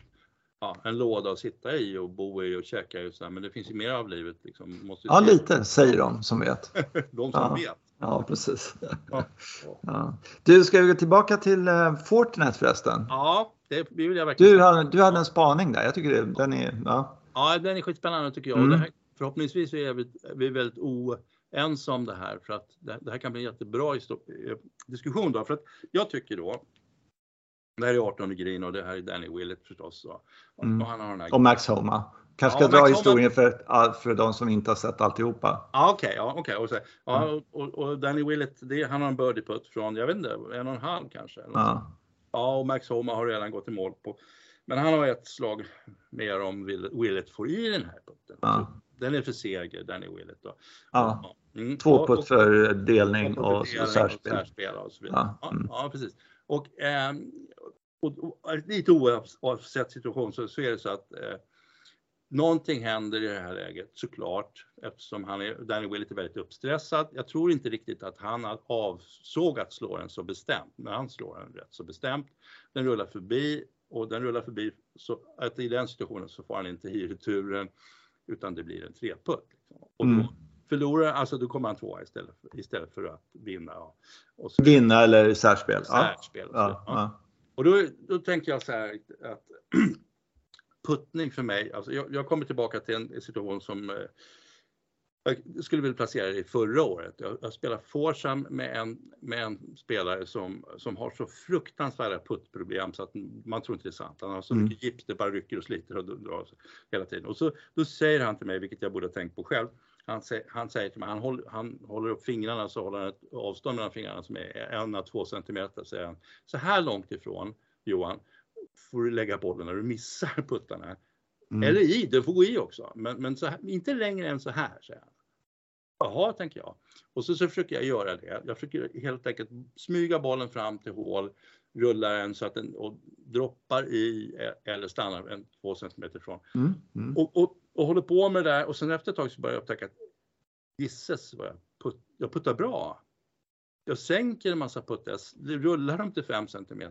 ja, en låda att sitta i och bo i och käka i. Så men det finns ju mer av livet. Liksom. Måste ja, lite säger de som vet. de som ja. vet. Ja, precis. Ja. Ja. Du, ska vi gå tillbaka till uh, Fortinet förresten? Ja, det vill jag verkligen. Du hade, du hade en spaning där. Jag tycker det, den är... Ja, ja den är skitspännande tycker jag. Mm. Här, förhoppningsvis är vi, vi är väldigt oense om det här för att det, här kan bli en jättebra diskussion då. För att jag tycker då det här är 18 Green och det här är Danny Willett förstås. Och, mm. och, han har den här... och Max Homa. Kanske ska ja, dra Max historien Homa... för, för de som inte har sett alltihopa. Ja, Okej, okay, ja, okay. och, ja, mm. och, och, Danny Willett, det, han har en birdie putt från, jag vet inte, en och en halv kanske. Ja. ja, och Max Homa har redan gått i mål på. Men han har ett slag mer om Willett får i den här putten. Ja. Den är för seger, Danny Willett. Då. Ja. Mm. Två putt för delning och, och särspel. Och så vidare. Ja. Mm. ja, precis. Och, eh, och, och, lite oavsett situation så, så är det så att eh, någonting händer i det här läget såklart eftersom han är, Danny Willett är väldigt uppstressad. Jag tror inte riktigt att han avsåg att slå den så bestämt, men han slår den rätt så bestämt. Den rullar förbi och den rullar förbi så att i den situationen så får han inte i returen utan det blir en treputt. Liksom. Och då, mm förlorar, alltså då kommer han tvåa istället, istället för att vinna. Och så, vinna eller särspel? Särspel. Ja. Ja. ja. Och då, då tänker jag så här att puttning för mig, alltså jag, jag kommer tillbaka till en situation som eh, jag skulle vilja placera det i förra året. Jag, jag spelar Forsam med en, med en spelare som, som har så fruktansvärda puttproblem så att man tror inte det är sant. Han har så mm. mycket gips, det bara rycker och sliter och drar hela tiden. Och så då säger han till mig, vilket jag borde ha tänkt på själv, han, han säger till mig, han håller, han håller upp fingrarna så håller han ett avstånd mellan fingrarna som är en à två centimeter, säger han. Så här långt ifrån, Johan, får du lägga bollen när du missar puttarna. Mm. Eller i, det får gå i också, men, men här, inte längre än så här, säger han. Jaha, tänker jag. Och så, så försöker jag göra det. Jag försöker helt enkelt smyga bollen fram till hål, rulla den så att den och droppar i eller stannar en två centimeter ifrån. Mm. Mm. Och, och, och håller på med det där och sen efter ett tag så börjar jag upptäcka att gisses vad jag, put, jag puttar bra jag sänker en massa puttar, jag rullar dem till 5 cm,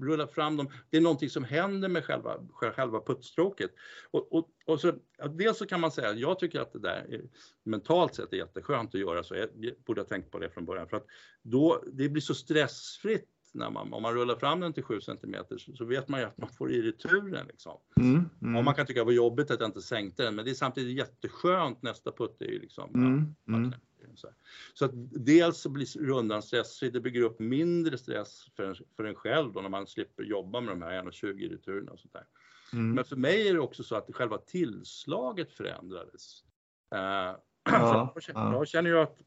rullar fram dem. Det är någonting som händer med själva, själva puttstråket. Och, och, och så, dels så kan man säga, jag tycker att det där är, mentalt sett är jätteskönt att göra så. Jag borde ha tänkt på det från början för att då, det blir så stressfritt när man, om man rullar fram den till 7 cm så vet man ju att man får i returen. Liksom. Mm, mm. Och man kan tycka det var jobbigt att jag inte sänkte den men det är samtidigt jätteskönt nästa putt är ju liksom. Mm, ja, mm. Så, så att dels så blir rundan stressfri, det bygger upp mindre stress för en, för en själv då när man slipper jobba med de här 1,20 returerna och sånt där. Mm. Men för mig är det också så att själva tillslaget förändrades. Uh, ja, jag, känner, jag känner ju att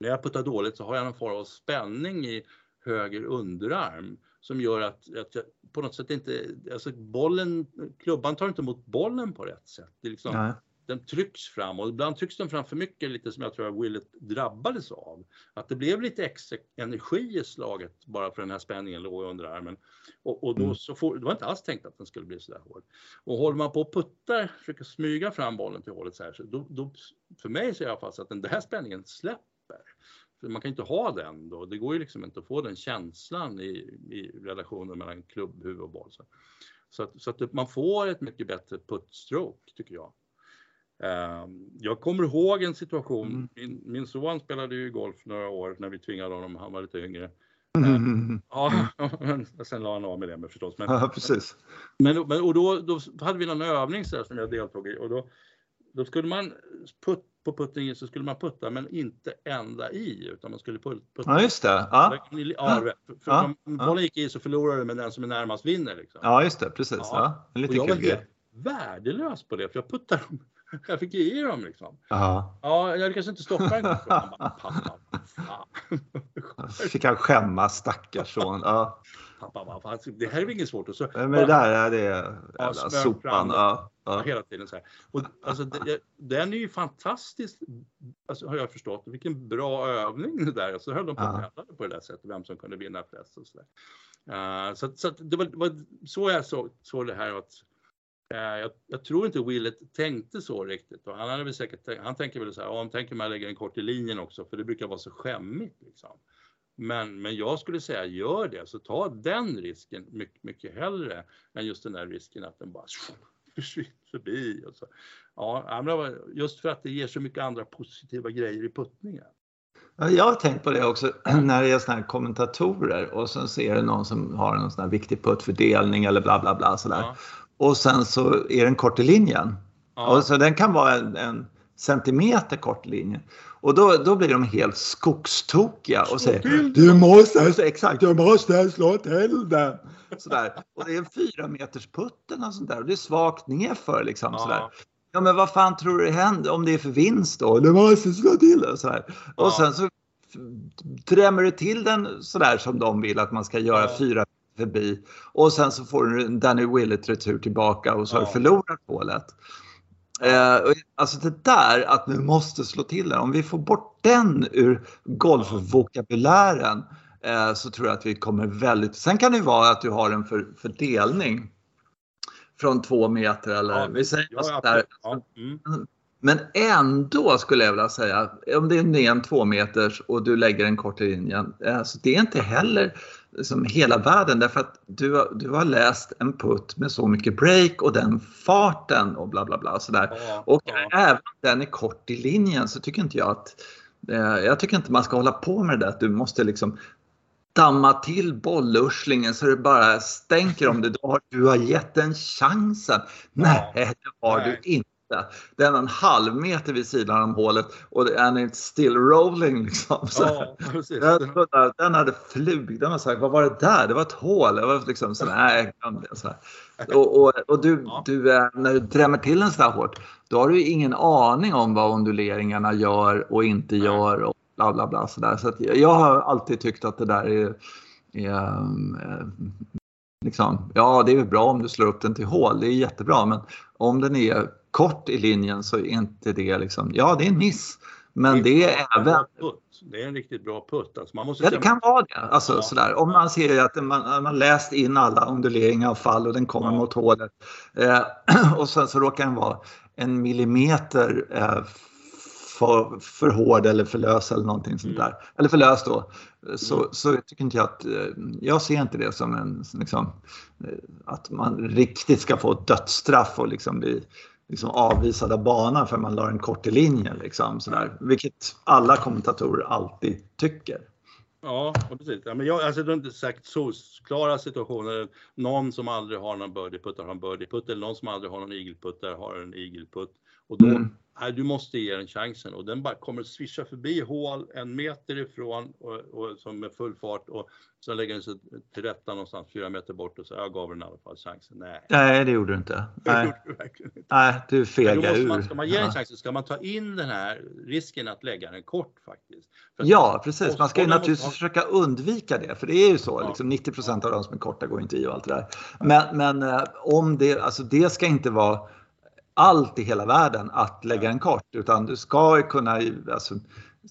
när jag puttar dåligt så har jag någon form av spänning i höger underarm som gör att, att jag på något sätt inte, alltså bollen, klubban tar inte emot bollen på rätt sätt. Det är liksom, den trycks fram och ibland trycks den fram för mycket, lite som jag tror att Willet drabbades av. Att det blev lite extra energi i slaget bara för den här spänningen låg under armen. Och, och då mm. så får, det var inte alls tänkt att den skulle bli så där hård. Och håller man på och puttar, försöker smyga fram bollen till hålet så här, så då, då, för mig så är det i alla fall så att den där spänningen släpper. Man kan inte ha den då, det går ju liksom inte att få den känslan i, i relationen mellan klubbhuvud och boll. Så, så att, så att man får ett mycket bättre putt-stroke tycker jag. Ehm, jag kommer ihåg en situation, mm. min, min son spelade ju golf några år när vi tvingade honom, han var lite yngre. Mm. Ja, sen la han av med det med förstås. Men, ja, precis. Men, men, och då, då hade vi någon övning så som jag deltog i och då, då skulle man putt, på puttningen så skulle man putta men inte ända i utan man skulle putta. Ja just det. Ja. ja, för, för ja. om bollen gick i så förlorar du men den som är närmast vinner. Liksom. Ja just det, precis. Ja. Ja. och jag var helt värdelös på det för jag puttade Jag fick ge dem liksom. Aha. Ja, jag lyckades inte stoppa den. Pappa, Fick han skämmas stackars son. Ja. Pappa, pappa, det här är väl inget svårt. Och så, Men det där är det jävla sopan. Ja, ja. Hela tiden så här. Och, alltså, det, den är ju fantastisk, alltså, har jag förstått. Vilken bra övning det där. Så höll de på att tävla på det där sättet, vem som kunde vinna flest och så där. Uh, så, så det var, var, så jag såg, såg det här att Eh, jag, jag, tror inte Willet tänkte så riktigt. Och han, hade väl säkert, han tänker väl så här, om tänker man lägga en kort i linjen också, för det brukar vara så skämmigt. Liksom. Men, men jag skulle säga, gör det, så ta den risken mycket, mycket hellre än just den där risken att den bara försvinner förbi. Och så. Ja, just för att det ger så mycket andra positiva grejer i puttningen. Jag har tänkt på det också när det är såna här kommentatorer och sen ser det någon som har en sån här viktig puttfördelning eller bla bla bla sådär. Ja och sen så är den kort i linjen. Ja. Och så den kan vara en, en centimeter kort i linjen. Och då, då blir de helt skogstokiga och säger Du måste, exakt, du måste slå till den. Sådär. Och det är en fyra meters putten och sånt där och det är svagt nerför liksom. Ja. Sådär. Ja men vad fan tror du händer om det är för vinst då? Du måste slå till den. Sådär. Ja. Och sen så drämmer du till den sådär som de vill att man ska göra ja. fyra förbi och sen så får du Danny Willett retur tillbaka och så ja. har du förlorat hålet. Eh, alltså det där att nu måste slå till den, om vi får bort den ur golfvokabulären eh, så tror jag att vi kommer väldigt... Sen kan det vara att du har en för, fördelning från två meter eller ja, vi säger ja, där. Ja, mm. Men ändå skulle jag vilja säga, om det är en två meters och du lägger en kort i linjen, alltså det är inte heller som hela världen därför att du, du har läst en putt med så mycket break och den farten och bla bla bla. Sådär. Ja, och ja. även om den är kort i linjen så tycker inte jag att eh, jag tycker inte man ska hålla på med det där att du måste liksom damma till bollurslingen så det bara stänker om det. Du har, du har gett den chansen. Nej, det har nej. du inte Den är en halv meter vid sidan om hålet och det är still rolling. Liksom. Så Ja, att den hade flugit. Den så här, vad var det där? Det var ett hål. Det var liksom så nej, det. Så. Och, och, och du, Ja. du, eh, när du drämmer till den så här hårt, då har du ju ingen aning om vad onduleringarna gör och inte gör och bla bla bla. Så, där. så jag har alltid tyckt att det där är, är eh, liksom, ja det är bra om du slår upp den till hål, det är jättebra, men om den är kort i linjen så är inte det liksom, ja det är en miss. Men det är även. Det är en riktigt bra putt. Alltså man måste Ja, det kan vara det. Alltså, Ja. sådär. Om man ser att man, man läst in alla onduleringar och fall och den kommer Ja. mot hålet. Eh, och sen så råkar den vara en millimeter eh, för, för hård eller för lös eller någonting sånt Mm. där. Eller för lös då. Så, Mm. så tycker inte jag att, eh, jag ser inte det som en, liksom, eh, att man riktigt ska få dödsstraff och liksom bli liksom avvisade banan för man la den kort i linjen. Liksom, sådär. Vilket alla kommentatorer alltid tycker. Ja, precis. Ja, men jag, alltså, det är inte säkert solklara situationer. Någon som aldrig har någon birdieputt har en birdieputt eller någon som aldrig har någon igelputt där har en igelputt. Och då, Mm. nej, du måste ge den chansen och den bara kommer att swisha förbi hål en meter ifrån och, och som med full fart och så lägger den sig till rätta någonstans fyra meter bort och så jag gav den i alla fall chansen. Nej, Nej, det gjorde du inte. Nej, gjorde du verkligen inte. nej du måste ur. man, ska man ge den chansen ska man ta in den här risken att lägga den kort faktiskt. För Ja, precis. Man ska ju naturligtvis måste försöka undvika det, för det är ju så. Ja. Liksom 90% av de som är korta går inte i och allt det där. Men, men eh, om det, alltså det ska inte vara allt i hela världen att lägga en kort, utan du ska kunna, alltså,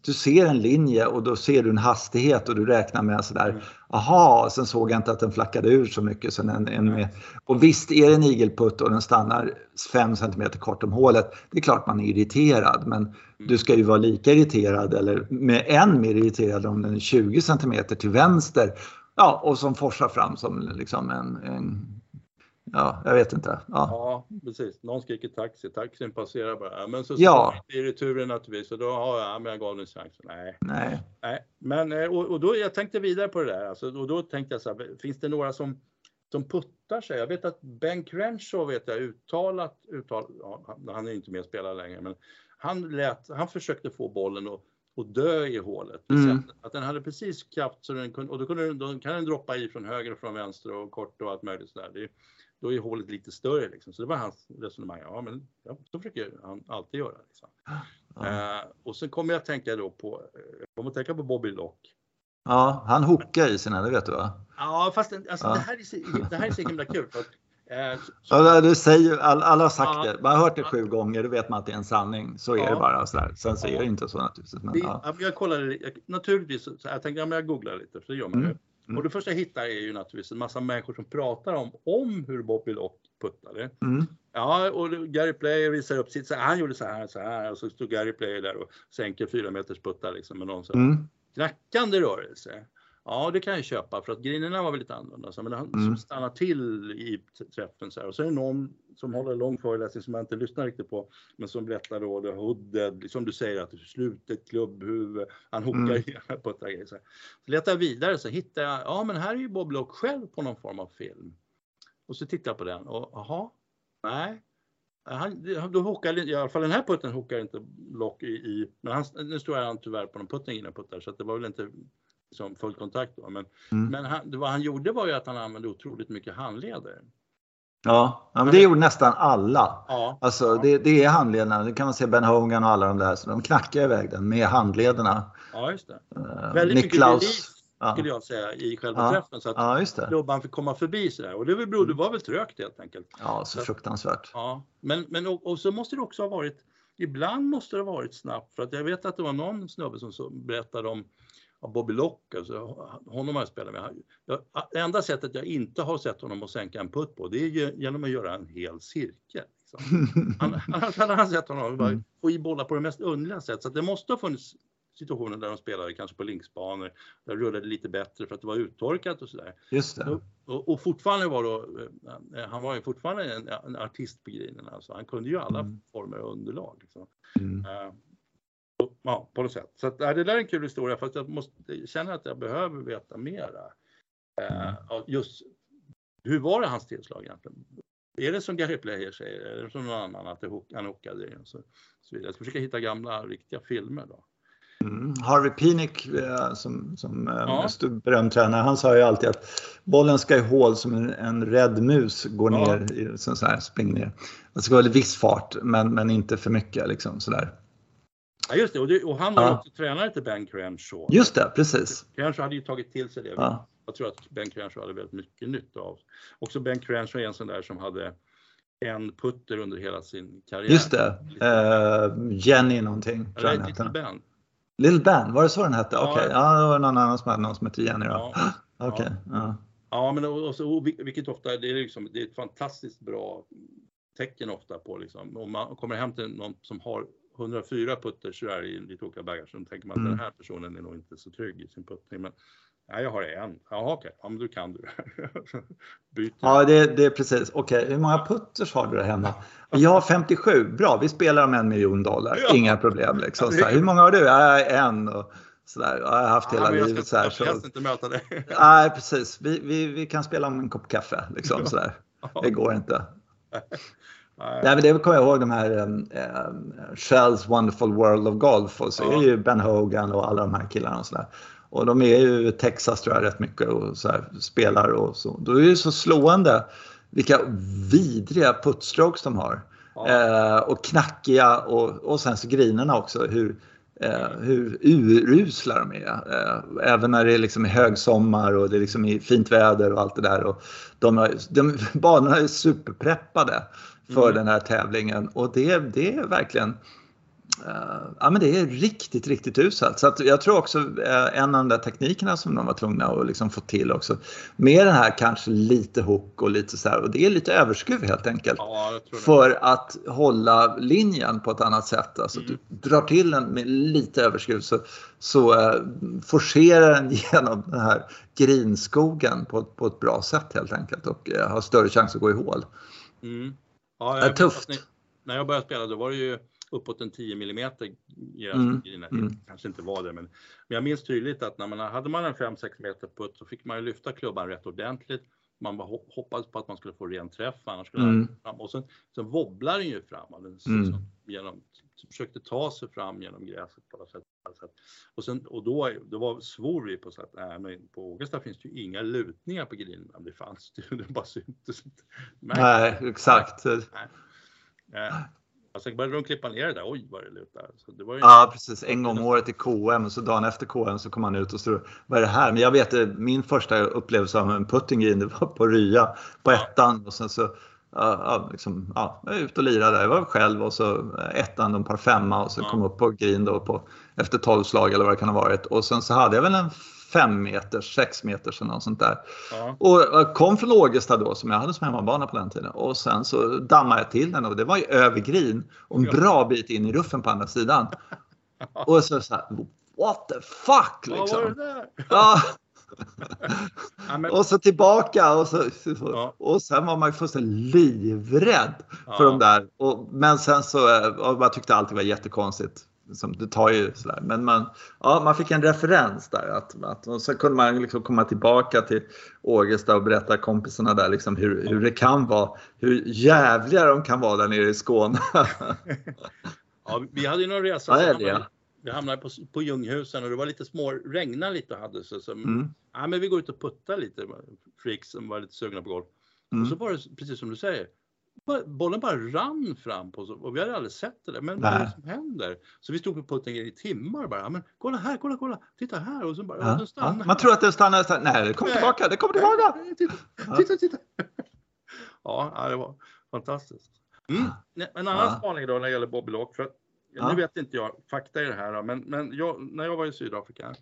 du ser en linje och då ser du en hastighet och du räknar med sådär, Mm. aha, sen såg jag inte att den flackade ur så mycket. Sen en, en och visst är det en igelputt och den stannar 5 cm kort om hålet, det är klart man är irriterad, men du ska ju vara lika irriterad eller med än mer irriterad om den är 20 cm till vänster. Ja, och som forsar fram som liksom en, en ja, jag vet inte. Ja. Ja, precis. Någon skriker taxi, taxin passerar bara. Men så Ja. i returen naturligtvis och då har jag, ja, men jag gav den chans. Nej, Nej. nej. Men eh, och, och då, jag tänkte vidare på det där alltså, och då tänkte jag så här, finns det några som, som puttar sig? Jag vet att Ben Crenshaw vet jag uttalat, uttal, ja, han- är inte med och spelar längre, men han lät, han försökte få bollen att och dö i hålet. Mm. Att, den hade precis kraft så den kunde, och då, kunde då kan den droppa i från höger och från vänster och kort och allt möjligt sådär. Det, då är hålet lite större liksom. Så det var hans resonemang. Ja, men ja, så försöker han alltid göra. Liksom. Ja. Eh, och sen kommer jag att tänka då på, eh, jag kommer att tänka på Bobby Lock. ja, han hookar i sina, det vet du va? Ja, fast alltså, Ja. Det, här är så, det här är så himla kul. För eh, så, så, Ja, du säger, all, alla har sagt Ja. det, man har hört det sju gånger, då vet man att det är en sanning. Så är det bara. Sådär. Sen så är det inte så naturligtvis. Men, det, ja. ja. Jag kollade, jag, naturligtvis, så, så jag tänkte ja, men jag googlar lite, för det gör man ju. Mm. Och det första jag hittar är ju naturligtvis en massa människor som pratar om, om hur Bobby Lock puttade. Mm. Ja, och Gary Player visar upp sitt, så han gjorde så här, så här, och så stod Gary Player där och sänker fyra meters puttar liksom med någon så Mm. knackande rörelse. Ja, det kan jag köpa för att grinerna var väl lite annorlunda. Så, men han Mm. som stannar till i träffen så här. Och så är det någon som håller en lång föreläsning som jag inte lyssnar riktigt på, men som berättar då det hooded, som du säger att det är slutet klubbhuvud, han hookar Mm. på ett grejer. Så, så letar jag vidare så hittar jag, ja men här är ju Bob Lock själv på någon form av film. Och så tittar jag på den och jaha, nej. Han, då hookar, i alla fall den här putten hookar inte Lock i, i men han, nu står han tyvärr på någon putten innan puttar så att det var väl inte som full kontakt då. Men, Mm. men han, vad han gjorde var ju att han använde otroligt mycket handleder. Ja, men det gjorde nästan alla. Ja, Alltså det, det är handlederna, det kan man se Ben Hogan och alla de där, så de knackar iväg den med handlederna. ja just det. Uh, Väldigt mycket Niklaus. release Ja. skulle jag säga i själva Ja. träffen så att ja, det. klubban fick komma förbi sådär. Och det var, berodde- var väl trögt helt enkelt. Ja, så fruktansvärt. Ja, men, men och, och så måste det också ha varit, ibland måste det ha varit snabbt för att jag vet att det var någon snubbe som så, berättade om av Bobby Lock, alltså, honom har jag spelat med. Jag, det enda sättet jag inte har sett honom att sänka en putt på det är ju genom att göra en hel cirkel. Liksom. Annars hade han sett honom bara Mm. få i bollar på det mest underliga sätt. Så det måste ha funnits situationer där de spelade kanske på linksbanor, där det rullade lite bättre för att det var uttorkat och sådär. Just det. Och, och fortfarande var då, eh, han var ju fortfarande en, en artist på grinen alltså. Han kunde ju alla Mm. former av underlag. Liksom. Mm. Eh, ja, på något sätt. Så att, det där är en kul historia fast jag måste, känner att jag behöver veta mera. Eh, just hur var det hans tillslag egentligen? är det som Gary Player säger, är det som någon annan att det han hookade i och så, så vidare. Jag ska försöka hitta gamla riktiga filmer då. Mm. Harvey Pinnick eh, som, som eh, Ja. berömd tränare, han sa ju alltid att bollen ska i hål som en, en rädd mus går Ja. ner, i, så här, springer ner. Det ska vara viss fart men, men inte för mycket liksom sådär. Ja, just det, och, det, och han var Ja. också tränare till Ben Crenshaw. Just det, precis. Crenshaw hade ju tagit till sig det. Ja. Jag tror att Ben Crenshaw hade väldigt mycket nytta av. Också Ben Crenshaw är en sån där som hade en putter under hela sin karriär. Just det. Eh, Jenny någonting tror jag Little. Ben. Little Ben, var det så den hette? Ja. Okej, ja, det var någon annan som hade någon som hette Jenny då. Ja. Okej, ja. Ja, men och, så, och vil- vilket ofta det är, liksom, det är ett fantastiskt bra tecken ofta på liksom, om man kommer hem till någon som har 104 putter så där i lite olika baggar så tänker man att Mm. den här personen är nog inte så trygg i sin puttning. Men nej, jag har en. Jaha, okej, ja, men du kan du. Byter. Ja, det, det är precis. Okej, hur många putters har du där hemma? Jag har 57. Bra, vi spelar om en miljon dollar. Ja. Inga problem. Liksom. Så hur många har du? Jag har en. Och så där. Jag har haft hela ja, livet så här. jag ska Så... inte möta dig. Nej, precis. Vi, vi, vi kan spela om en kopp kaffe. Liksom, Ja. så där. Det går inte. Nej. Men det kommer jag ihåg de här um, um, Shells Wonderful World of Golf och så Ja. är ju Ben Hogan och alla de här killarna och sådär. Och de är ju i Texas tror jag rätt mycket och så här, spelar och så. Då är det så slående vilka vidriga puttstrokes de har. Ja. Eh, och knackiga och, och sen så grinerna också. Hur, eh, hur urusla de är. Eh, även när det är liksom högsommar och det är liksom fint väder och allt det där. Och de, har, de, banorna är superpreppade för Mm. den här tävlingen och det, det är verkligen eh, ja, men det är riktigt, riktigt uselt. Så jag tror också eh, en av de där teknikerna som de var tvungna att liksom få till också. Med den här kanske lite hook och lite så här och det är lite överskruv helt enkelt. Ja. För att hålla linjen på ett annat sätt. Alltså Mm. du drar till den med lite överskruv så, så eh, forcerar den genom den här grinskogen på, på ett bra sätt helt enkelt och eh, har större chans att gå i hål. Mm. Ja, Det är jag- tufft. När, när jag började spela då var det ju uppåt en 10 millimeter i Mm, griner. mm. kanske inte var det men, men jag minns tydligt att när man hade man en 5-6 meter putt så fick man ju lyfta klubban rätt ordentligt. Man hoppades på att man skulle få ren träff annars skulle Mm. den fram. Och sen, sen wobblar den ju fram. Den, Mm. liksom, genom, försökte ta sig fram genom gräset på något sätt. Och, sen, och då, då var, svor vi på så att nej, men på Ågesta finns det ju inga lutningar på grinen. Men det fanns det, det bara syntes inte. Nej, exakt. Eh, alltså började de klippa ner det där, oj vad det lutar. Så det var ju Ja, precis. En gång om året i KM och så dagen efter KM så kom han ut och så vad är det här? Men jag vet eh, min första upplevelse av en putting green det var på Rya på ettan och sen så ja, liksom, ja, jag var ute och lirade. Jag var själv och så eh, ettan, de par femma och så Ja. kom upp på green då på, efter 12 slag eller vad det kan ha varit. Och sen så hade jag väl en fem meters, sex meters eller något sånt där. ja, Och jag kom från Ågesta då som jag hade som hemmabana på den tiden och sen så dammade jag till den och det var ju över green och en bra bit in i ruffen på andra sidan. Och så så här, what the fuck vad var det liksom. där? Ja, Ja, men, och så tillbaka och, så, Ja. och sen var man ju fullständigt livrädd för Ja. de där. Och, men sen så, eh, man tyckte alltid var jättekonstigt. Som, det tar ju sådär. Men man, ja, man fick en referens där. Att, att, och så kunde man liksom komma tillbaka till Ågesta och berätta kompisarna där liksom hur, hur det kan vara. Hur jävliga de kan vara där nere i Skåne. ja, vi hade ju någon resa, Ja, det vi hamnade på, på Ljunghusen och det var lite små, regna lite och hade så, så Mm. ja, men vi går ut och puttar lite, freaks som var lite sugna på golf. Och så Mm. var det precis som du säger, bollen bara rann fram på oss och vi hade aldrig sett det där. Men vad är det som händer? Så vi stod på puttingen i timmar bara. Men kolla här, kolla, kolla, titta här och så bara, ja, Ja, den. Man tror att det stannar, nej det kommer Nej. tillbaka, det kommer tillbaka. Nej, Titta, Ja. titta, titta. Ja, det var fantastiskt. Mm. En annan Ja. spaning då när det gäller Bobby Lock. För att. Nu vet inte jag fakta i det här, men, men jag, när jag var i Sydafrika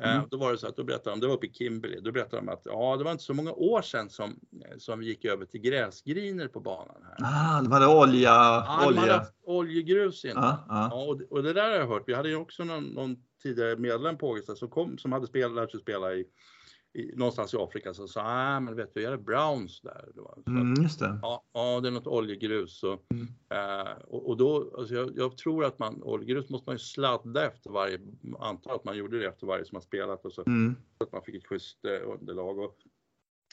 Mm. Då var det så att då berättade de, det var uppe i Kimberley, då berättade de att ja, det var inte så många år sedan som, eh, som vi gick över till gräsgriner på banan här. Ah, de hade olja. Ja, de hade olja. haft oljegrus innan. Ja, ja. Ja, och, det- och det där har jag hört. Vi hade ju också någon, någon tidigare medlem på Ågesta som, kom, som hade spelat, lärt sig spela i, i, någonstans i Afrika som sa, ah, men vet du, vi hade Browns där. Så Mm, just det. ja, ja, det är något oljegrus. Och, Mm. eh, och, och då, alltså jag, jag tror att man, oljegrus måste man ju sladda efter varje, antar att man gjorde det efter varje som har spelat och så Mm. att man fick ett schysst eh, underlag. Och,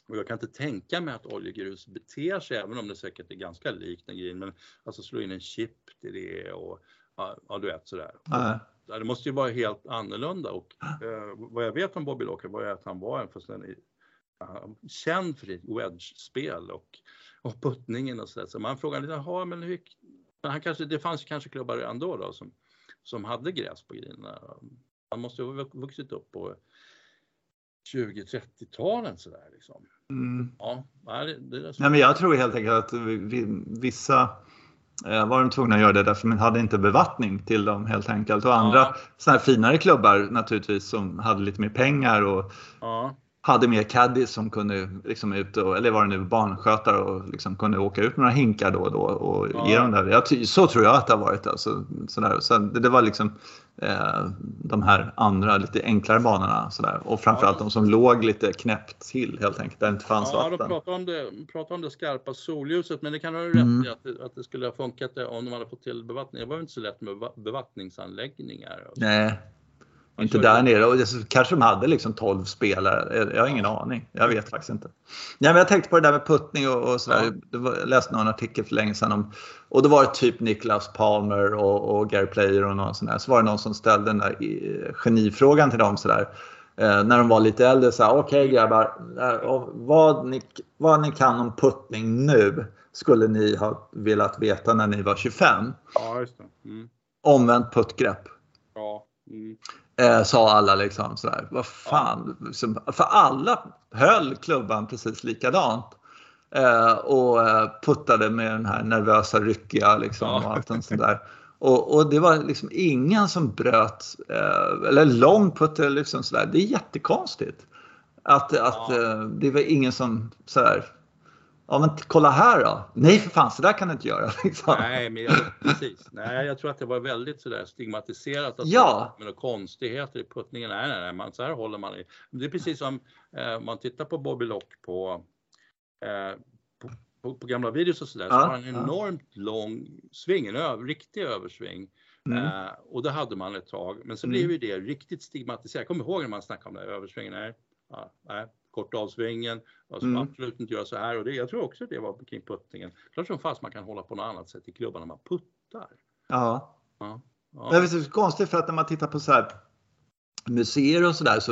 Och jag kan inte tänka mig att oljegrus beter sig, även om det säkert är ganska likt en green, men alltså slå in en chip till det och ja, du vet sådär. Nej. Det måste ju vara helt annorlunda och eh, vad jag vet om Bobby Locker var att han var en fullständig uh, känd för sitt wedge-spel och, och puttningen och sådär. Så man frågar lite, jaha men hur, men han kanske, det fanns kanske klubbar ändå då som, som hade gräs på greenerna. Han måste ju ha vuxit upp på 20-30-talen sådär liksom. Mm. Ja, det, det Nej, men jag tror helt enkelt att vissa var de tvungna att göra det därför de hade inte bevattning till dem helt enkelt. Och andra ja. sådana här finare klubbar naturligtvis som hade lite mer pengar och ja hade mer caddies som kunde liksom ut och, eller var det nu, barnskötare och liksom kunde åka ut några hinkar då och då och ja. ge dem där. Jag, så tror jag att det har varit. Alltså, sådär. Så det, det var liksom eh, de här andra lite enklare banorna sådär. och framförallt ja. de som låg lite knäppt till helt enkelt där det inte fanns ja, vatten. Ja, om det, pratade om det skarpa solljuset men det kan ha rätt mm. i att, det, att det skulle ha funkat om de hade fått till bevattning. Det var inte så lätt med bevattningsanläggningar. Nej, inte där nere. Och kanske de hade liksom 12 spelare. Jag har ingen aning. Jag vet faktiskt inte. Ja, men jag tänkte på det där med puttning och, och sådär. Ja. jag läste någon artikel för länge sedan om och då var det typ Niklas Palmer och, och Gary Player och någon sån där. Så var det någon som ställde den där genifrågan till dem sådär. Eh, när de var lite äldre. Okej okay, grabbar, eh, vad, ni, vad ni kan om puttning nu skulle ni ha velat veta när ni var 25. Ja, just det. Mm. Omvänt puttgrepp. Ja. Mm. Eh, sa alla liksom sådär. Vad fan. Ja. För alla höll klubban precis likadant. Eh, och eh, puttade med den här nervösa ryckiga liksom och allt sånt där. Och, och, det var liksom ingen som bröt, eh, eller lång putt eller liksom sådär. Det är jättekonstigt. Att, ja. att eh, det var ingen som sådär Ja men kolla här då. Nej för fan så där kan du inte göra. Liksom. Nej men jag, precis. Nej jag tror att det var väldigt sådär stigmatiserat. Att ja. Med konstigheter i puttningen. Nej nej nej man, så här håller man i. Det är precis som eh, man tittar på Bobby Lock på, eh, på, på, på, gamla videos och sådär. Ja. Så har han en enormt ja. lång sving, en öv, riktig översving. Mm. Eh, och det hade man ett tag. Men så mm. blev ju det riktigt stigmatiserat. Jag kommer ihåg när man snackade om det här översvingen. Nej, ja, nej korta av svängen, alltså mm. absolut inte göra så här och det, jag tror också det var kring puttningen. Klart som fast man kan hålla på något annat sätt i klubban när man puttar. Ja. ja. ja. Det är så konstigt för att när man tittar på så här museer och sådär så,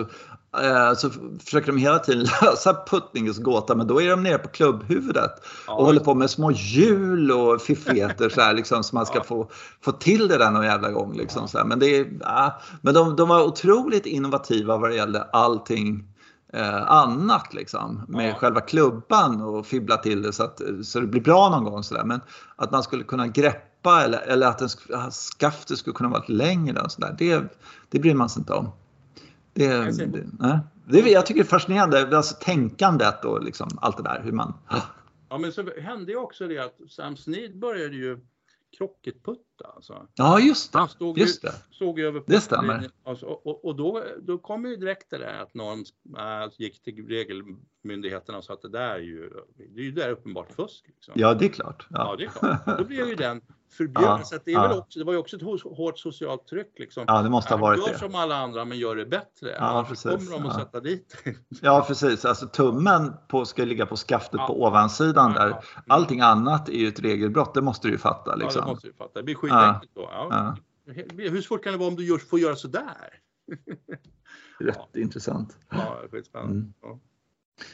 eh, så försöker de hela tiden lösa puttningens gåta men då är de nere på klubbhuvudet ja, och håller på med små hjul och fiffigheter så här liksom så man ska ja. få, få till det där någon jävla gång liksom. Så här. Men, det är, ja, men de, de var otroligt innovativa vad det gällde allting eh, annat liksom med ja. själva klubban och fibbla till det så att så det blir bra någon gång sådär. Men att man skulle kunna greppa eller, eller att skaftet skulle kunna vara längre och sådär. Det, det bryr man sig inte om. Det, det, nej. det, jag tycker det är fascinerande, alltså tänkandet och liksom allt det där. Hur man... Ja men så hände ju också det att Sam Snead började ju krocketputta. Alltså. Ja, just det. Han stod, just det. stod över det stämmer. Alltså, och, och då, då kom ju direkt det där att någon äh, gick till regelmyndigheterna och sa att det där är ju, det är ju där uppenbart fusk. Liksom. Ja, det är klart. Ja, ja det är klart. Då blev ju den förbjuden. Ja, så det, är ja. väl också, det var ju också ett hårt socialt tryck. Liksom. Ja, det måste ha varit gör det. som alla andra men gör det bättre. Ja, precis. kommer de att sätta dit Ja, precis. Alltså tummen på, ska ligga på skaftet på ovansidan där. Allting annat är ju ett regelbrott, det måste du ju fatta. Liksom. Ja, det liksom. måste du fatta. Det blir skitäckligt då. Hur svårt kan det vara om du gör, får göra sådär? Rätt intressant. Ja, skitspännande. Mm.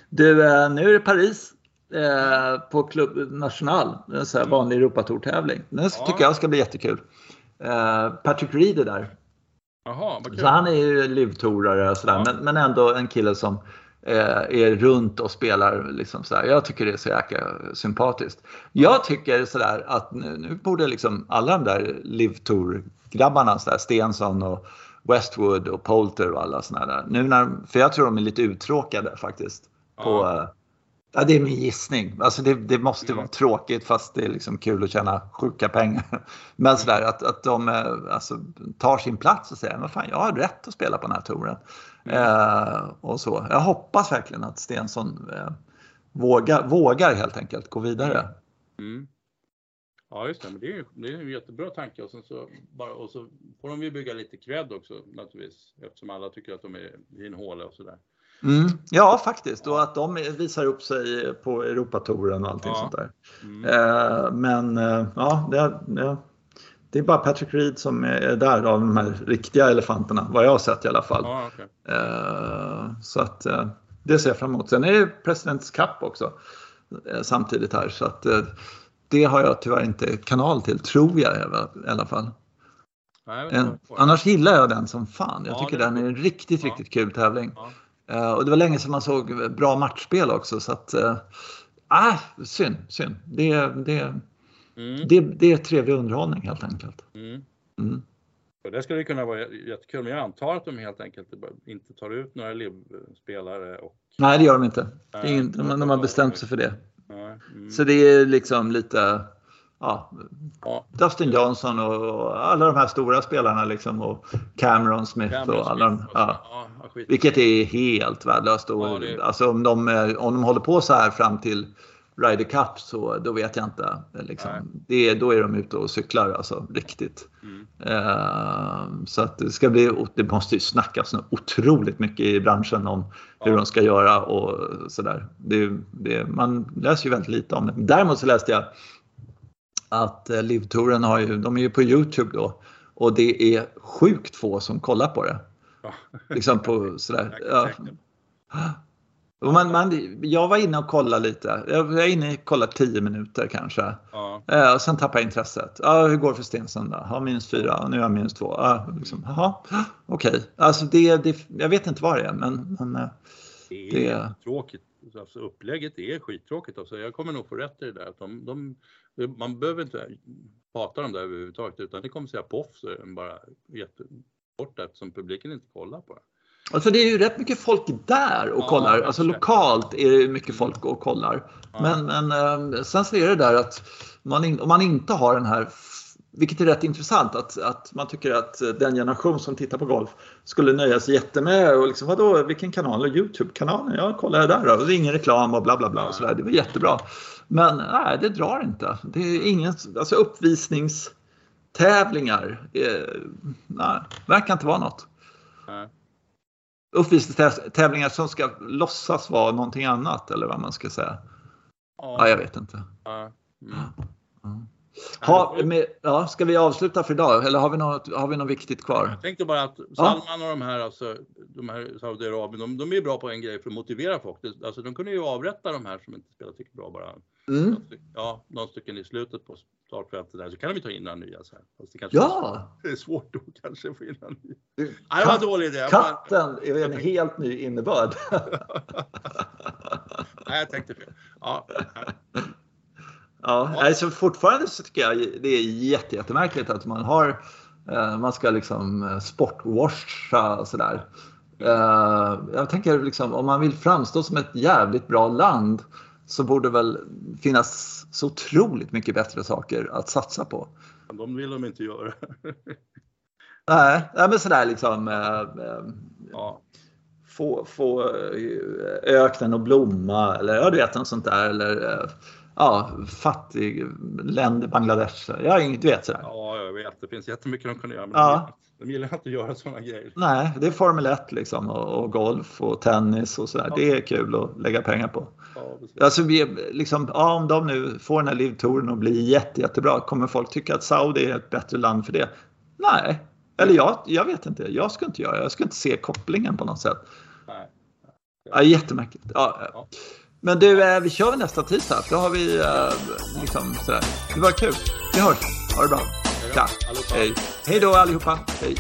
Du, eh, nu är det Paris eh, på Club National, en sån här vanlig Europatour-tävling. Den ja. tycker jag ska bli jättekul. Eh, Patrick Reed är där. Kul. Så han är ju livtourare och sådär, ja. men, men ändå en kille som eh, är runt och spelar. Liksom sådär. Jag tycker det är så jäkla sympatiskt. Jag tycker sådär att nu, nu borde liksom alla de där livtour-grabbarna, Stensson och Westwood och Polter och alla sådana där. Nu när, för jag tror de är lite uttråkade faktiskt. På, ja. Det är min gissning. Alltså det, det måste mm. vara tråkigt fast det är liksom kul att tjäna sjuka pengar. Men sådär att, att de eh, alltså, tar sin plats och säger, vad fan jag har rätt att spela på den här touren. Mm. Eh, och så. Jag hoppas verkligen att Stensson eh, vågar, vågar helt enkelt gå vidare. Mm. Ja, just det. Men det är, det är en jättebra tanke och, sen så bara, och så får de ju bygga lite cred också naturligtvis eftersom alla tycker att de är vinhåliga och sådär. Mm. Ja, faktiskt. Och att de visar upp sig på Europatouren och allting ja. sånt där. Mm. Eh, men eh, ja, det, det, det, är bara Patrick Reed som är där av de här riktiga elefanterna, vad jag har sett i alla fall. Ja, okay. eh, så att eh, det ser jag fram emot. Sen är det Presidents Cup också eh, samtidigt här. Så att, eh, det har jag tyvärr inte kanal till, tror jag i alla fall. Nej, en, annars gillar jag den som fan. Jag ja, tycker den är en riktigt, riktigt kul tävling. Uh, och det var länge sedan man såg bra matchspel också så att... Uh, ah, synd, synd. Det, det, mm. det, det är trevlig underhållning helt enkelt. Mm. Mm. Det skulle kunna vara jättekul, men jag antar att de helt enkelt inte tar ut några LIV-spelare. Och... Nej, det gör de inte. Det är inte de, de har bestämt sig för det. Mm. Så det är liksom lite ja, ja. Dustin Johnson och alla de här stora spelarna liksom och Cameron Smith Cameron och alla de, ja. ja Vilket är helt värdelöst. Och, ja, det... Alltså om de, om de håller på så här fram till Ryder Cup så då vet jag inte. Liksom. Det, då är de ute och cyklar alltså riktigt. Mm. Uh, så att det ska bli, det måste ju snackas otroligt mycket i branschen om ja. hur de ska göra och sådär. Det, det, man läser ju väldigt lite om det. Däremot så läste jag att eh, Livtouren har ju, de är ju på Youtube då och det är sjukt få som kollar på det. Ja. Liksom på sådär. Ja. Man, man, jag var inne och kollade lite. Jag var inne och kollade 10 minuter kanske. Ja. Eh, och sen tappade jag intresset. Ah, hur går det för Stensen då? Ja, minus fyra. Nu är jag minus två. Ah, liksom, Okej. Okay. Alltså det, det, jag vet inte vad det är men, men eh, det är det... tråkigt. Alltså, upplägget är skittråkigt. Alltså, jag kommer nog få rätt i det där. Att de, de, man behöver inte prata om det överhuvudtaget utan det kommer säga poff så är den bara jättebort eftersom publiken inte kollar på det. Alltså det är ju rätt mycket folk där och ja, kollar. Alltså lokalt är det mycket folk och kollar. Ja. Men, men eh, sen så är det där att man in, om man inte har den här vilket är rätt intressant att, att man tycker att den generation som tittar på golf skulle nöja sig jättemed och liksom vadå, vilken kanal? Youtube-kanalen? Ja, kolla där då. Det är ingen reklam och bla bla bla och sådär. Det var jättebra. Men nej, det drar inte. Det är ingen, alltså uppvisningstävlingar. Eh, nej, verkar inte vara något. Nej uppvisningstävlingar som ska låtsas vara någonting annat eller vad man ska säga. Ja, ja jag vet inte. Ja. Mm. Mm. Ha, med, ja, ska vi avsluta för idag eller har vi något, har vi något viktigt kvar? Jag tänkte bara att Salman och de här, alltså, de här Saudiarabien, de, de är bra på en grej för att motivera folk. Alltså, de kunde ju avrätta de här som inte spelar tillräckligt bra bara. Mm. Ja, några stycken i slutet på startfältet där så kan de ju ta in några nya. Så här. Fast det kanske ja! Är, det är svårt då kanske att få in några nya. Nej, det var en dålig idé. Katten är en helt ny innebörd. Nej, jag tänkte fel. Ja. Ja. Alltså fortfarande så tycker jag det är jätte, jättemärkligt att man har eh, man ska liksom eh, sportwasha och sådär. Eh, jag tänker liksom om man vill framstå som ett jävligt bra land så borde väl finnas så otroligt mycket bättre saker att satsa på. De vill de inte göra. nej, men sådär liksom. ja. Få, få öknen att blomma eller ja, du vet något sånt där. Eller ja, fattig länder, Bangladesh. Ja, du vet sådär. Ja, jag vet. Det finns jättemycket de kan göra. Men ja. de, gillar inte att göra sådana grejer. Nej, det är Formel 1 liksom och, och golf och tennis och sådär. Ja. Det är kul att lägga pengar på. Ja, alltså, vi, liksom, ja, om de nu får den här livtouren och blir jätte, jättebra, kommer folk tycka att Saudi är ett bättre land för det? Nej, eller jag, jag vet inte. Jag ska inte göra Jag ska inte se kopplingen på något sätt. Nej. Ja, jättemärkligt. Ja. ja. Men du, eh, vi kör väl nästa tisdag. Då har vi eh, liksom sådär. Det var kul. Vi hörs. Ha det bra. Ja. Hej. Hej då allihopa. Hej.